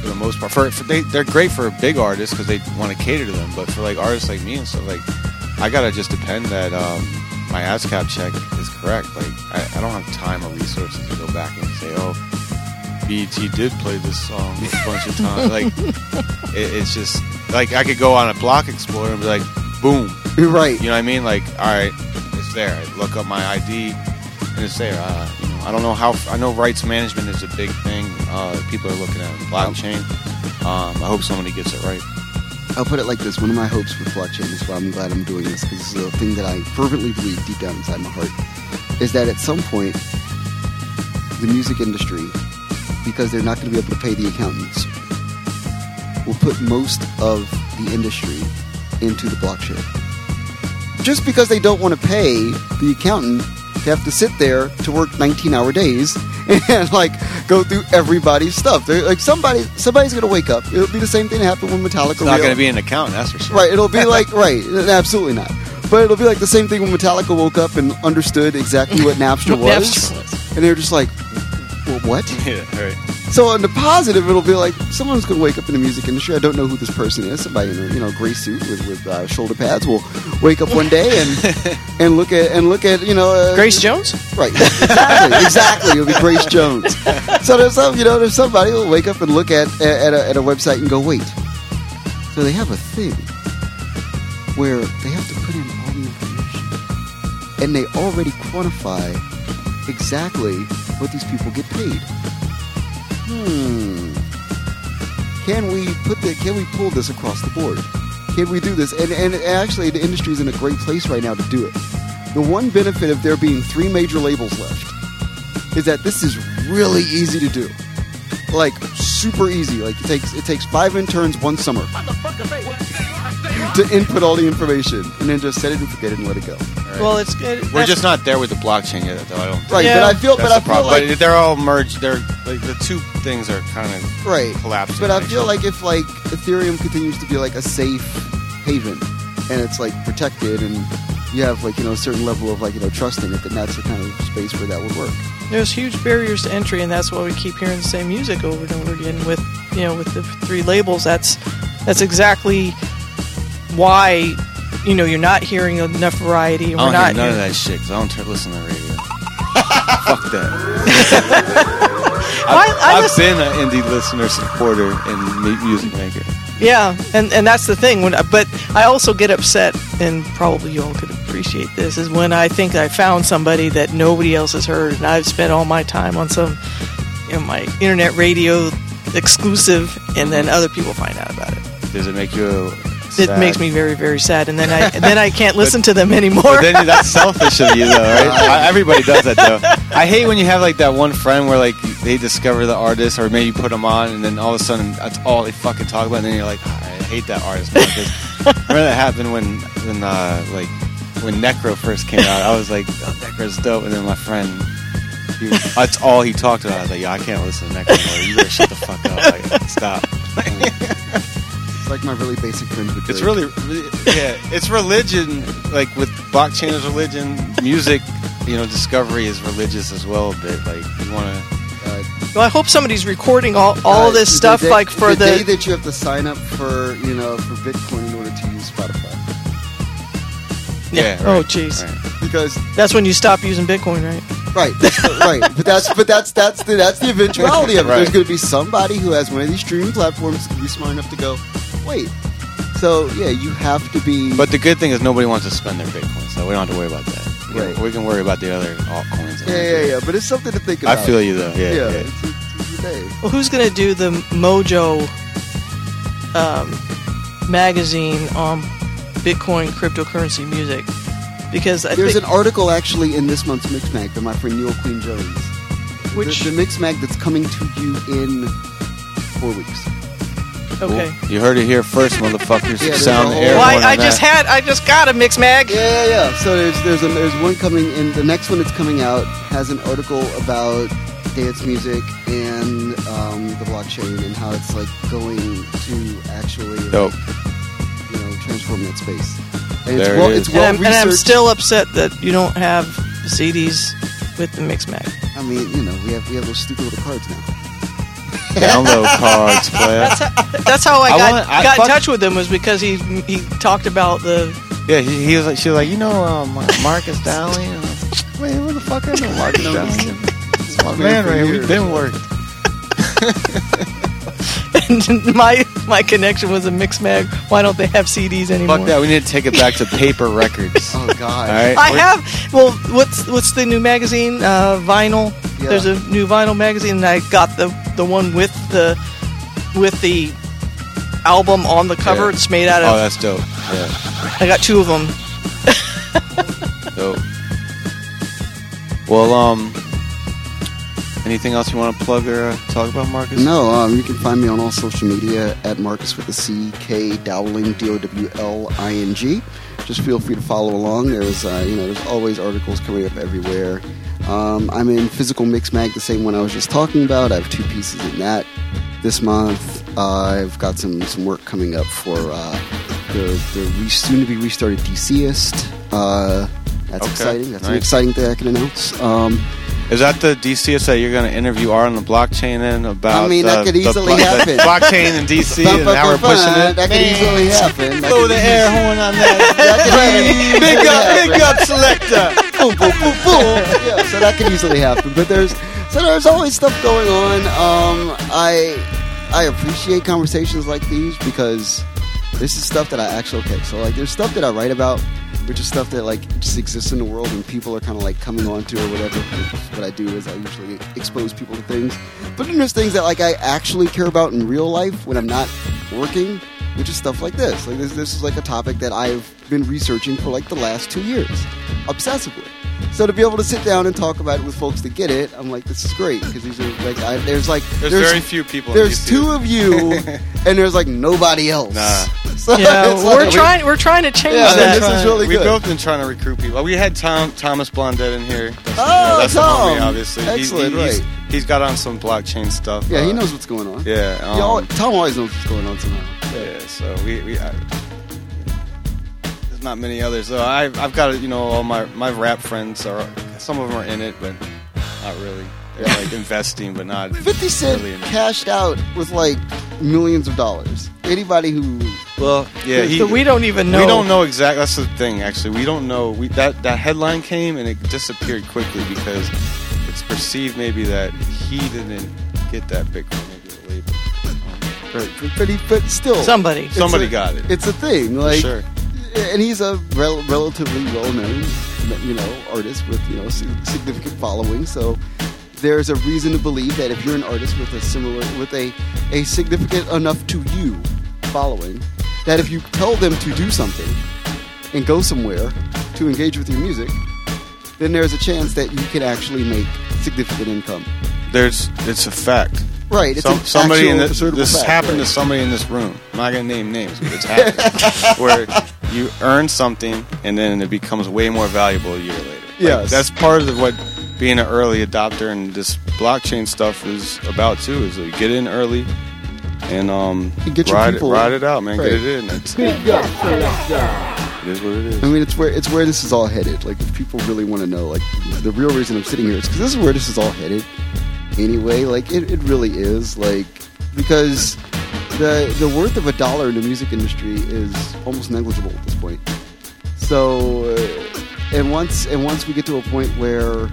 for the most part, for, for they they're great for big artists because they want to cater to them. But for like artists like me and stuff, like I gotta just depend that um, my ASCAP check is correct. Like I, I don't have time or resources to go back and say, oh, BET did play this song a bunch of times. like it, it's just like I could go on a Block Explorer and be like, boom, you're right. you know what I mean? Like, all right, it's there. I look up my ID, and it's there. Uh, you know, I don't know how. I know rights management is a big thing. Uh, people are looking at blockchain. Um, I hope somebody gets it right. I'll put it like this: one of my hopes with blockchain is why I'm glad I'm doing this because this is a thing that I fervently believe deep down inside my heart is that at some point the music industry, because they're not going to be able to pay the accountants, will put most of the industry into the blockchain. Just because they don't want to pay the accountant to have to sit there to work 19-hour days and like go through everybody's stuff. They're, like somebody, somebody's going to wake up. It'll be the same thing that happened when Metallica. It's not real- going to be an accountant, that's for sure. Right, it'll be like right, absolutely not. But it'll be like the same thing when Metallica woke up and understood exactly what Napster was, Napster was. and they were just like, well, "What?" Yeah, right. So on the positive, it'll be like someone's going to wake up in the music industry. I don't know who this person is. Somebody in a you know gray suit with with uh, shoulder pads will wake up one day and and look at and look at you know uh, Grace Jones. Right, exactly, exactly. It'll be Grace Jones. So there's some, you know, there's somebody who'll wake up and look at at a, at a website and go, wait. So they have a thing where they have to put in all the information, and they already quantify exactly what these people get paid. Hmm. Can we put the? Can we pull this across the board? Can we do this? And and actually, the industry is in a great place right now to do it. The one benefit of there being three major labels left is that this is really easy to do. Like super easy. Like it takes it takes five interns one summer. to input all the information and then just set it and forget it and let it go. Well, it's good. We're that's- just not there with the blockchain yet, though. I don't. Think. Right, Yeah. but I feel, That's but I feel problem. like but they're all merged. They're like the two things are kind of right. collapsing. But I feel so- like if like Ethereum continues to be like a safe haven and it's like protected and you have like you know a certain level of like you know trust in it, then that's the kind of space where that would work. there's huge barriers to entry, and that's why we keep hearing the same music over and over again with you know with the three labels. That's that's exactly why you know you're not hearing enough variety. I don't not hear none of that shit because I don't turn, listen to the radio. Fuck that. I- I I've listen- been an indie listener, supporter, and music maker. Yeah, and and that's the thing. When but I also get upset, and probably you all could appreciate this, is when I think I found somebody that nobody else has heard, and I've spent all my time on some, you know, my internet radio exclusive, and then other people find out about it. Does it make you? It sad? makes me very very sad, and then I and then I can't listen to them anymore. But then that's selfish of you, though, right? I- Everybody does that, though. I hate when you have like that one friend where like they discover the artist, or maybe you put them on, and then all of a sudden that's all they fucking talk about, and then you're like, "Ah, I hate that artist. Now, 'cause remember that happened when when uh, like when Necro first came out. I was like, oh, Necro's dope, and then my friend. He, that's all he talked about. I was like, yeah, I can't listen to Necro anymore. You better shut the fuck up. Like, stop. It's like my really basic friends with It's really, really, yeah. It's religion, like with blockchain is religion. Music, you know, discovery is religious as well. A bit like you want to. Uh, well, I hope somebody's recording all all uh, this the stuff, day- like for the, the, day that you have to sign up for you know for Bitcoin in order to use Spotify Yeah. Oh, right, jeez. right. because that's when you stop using Bitcoin, right? Right, right. But that's but that's that's the that's the eventuality of it. Right. There's going to be somebody who has one of these streaming platforms to be smart enough to go, wait. So yeah, you have to be. But the good thing is nobody wants to spend their Bitcoin, so we don't have to worry about that. We can- Right. We can worry about the other altcoins. yeah, yeah, yeah. But it's something to think about. I feel you though. Yeah. Yeah, yeah. It's, it's, it's. Well, who's going to do the Mojo um, magazine on Bitcoin cryptocurrency music? Because I There's think an article actually in this month's Mix Mag by my friend Neil Queen Jones. Which- the, the Mix Mag that's coming to you in four weeks. Okay. You heard it here first, motherfuckers. Yeah, there's Sound a the air Well, I, I just that. had, I just got a mix mag. Yeah, yeah, yeah. So there's there's a, there's one coming in. The next one that's coming out has an article about dance music and um, the blockchain and how it's like going to actually like, you know transform that space. And There it's well, is. it's And, well I'm, and I'm still upset that you don't have CDs with the mix mag. I mean, you know, we have we have those stupid little cards now. Download cards, player. That's how, that's how I I got, want- I- got in touch with him was because he he talked about the Yeah, he, he was like, she was like, you know, um, Marcus Dowling. And I was like, Wait, who the fuck I know Marcus No, Dowling? he's- It's my man, right? years. We've been worked. and my my connection was a mix mag. Why don't they have CDs anymore? Fuck that. We need to take it back to paper records. Oh God. All right. I We're- have. Well, what's what's the new magazine? Uh, vinyl. Yeah. There's a new vinyl magazine, and I got the the one with the with the album on the cover. Yeah. It's made out of. Oh, that's dope. Yeah, I got two of them. dope. Well, um, anything else you want to plug or uh, talk about, Marcus? No, um, you can find me on all social media at Marcus with the C K Dowling D O W L I N G. Just feel free to follow along. There's uh, you know there's always articles coming up everywhere. Um, I'm in Physical Mix Mag, the same one I was just talking about. I have two pieces in that this month. Uh, I've got some some work coming up for uh, the the re- soon to be restarted DCist. Uh, that's Okay, exciting. That's an exciting thing I can announce. Um, Is that the DCist that you're going to interview Art on the blockchain in about? I mean, that uh, could easily the happen. blockchain in DC and how we're pushing it. That could easily happen. That Blow the easily- air horn on that. That could big up, happen. big up, selector. Boom, boom, boom, boom. Yeah, so that can easily happen. But there's so there's always stuff going on. Um, I I appreciate conversations like these because this is stuff that I actually okay. So like, there's stuff that I write about, which is stuff that like just exists in the world and people are kind of like coming onto or whatever. What I do is I usually expose people to things. But then there's things that like I actually care about in real life when I'm not working. Which is stuff like this. Like this, this is like a topic that I've been researching for like the last two years, obsessively. So to be able to sit down and talk about it with folks that get it, I'm like, this is great because these are like, I, there's like, There's, very few people. there's DC. two of you, and there's like nobody else. Nah. So Yeah, it's we're like- trying. We're trying to change Yeah, that. this is really We've good. both been trying to recruit people. We had Tom, Thomas Blondet in here. That's, Oh, that's Tom. homie, obviously. He- Excellent, he, he's, right. he's got on some blockchain stuff. Yeah, he uh, knows what's going on. Yeah, He al- um, Tom always knows what's going on somehow. Yeah, so we, we I, there's not many others. So I've I've got you know all my my rap friends are some of them are in it, but not really. They're like investing, but not 50 Cent really cashed out with like millions of dollars. Anybody who. Well, yeah, he, so we don't even know. We don't know exactly. That's the thing. Actually, we don't know. We that that headline came and it disappeared quickly because it's perceived maybe that he didn't get that Bitcoin. Maybe the label. But, but, he, but still. Somebody. Somebody a- got it. It's a thing. Like, sure. And he's a rel- relatively well-known, you know, artist with you know significant following. So there's a reason to believe that if you're an artist with a similar, with a a significant enough to you following, that if you tell them to do something and go somewhere to engage with your music, then there's a chance that you can actually make significant income. There's it's a fact. Right. It's Some, an somebody in actual this, assertable this fact, happened right. to somebody in this room. I'm not gonna name names, but it's happened where you earn something and then it becomes way more valuable a year later. Like, Yes. that's part of what being an early adopter and this blockchain stuff is about too. Is that you get in early and um You get your ride people- it, ride it out, man. Right. Get it in. It's, it is what it is. I mean, it's where it's where this is all headed. Like, if people really want to know, like, the real reason I'm sitting here is because this is where this is all headed. Anyway, like, it, it really is. Like, because the the worth of a dollar in the music industry is almost negligible at this point. So, uh, and once and once we get to a point where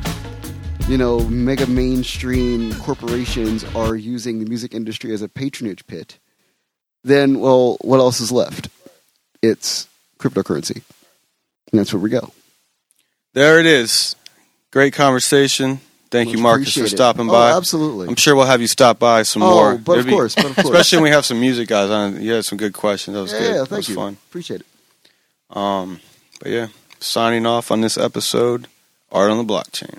you know mega mainstream corporations are using the music industry as a patronage pit, then well, what else is left? It's cryptocurrency. And that's where we go. There it is. Great conversation. Thank you, Marcus, for stopping Oh, by. absolutely. I'm sure we'll have you stop by some Oh, more. but of be- course, but of course. Especially when we have some music guys on. You had some good questions. That was yeah, good. yeah, that thank was you. fun. Appreciate it. Um, but yeah, signing off on this episode, Art on the Blockchain.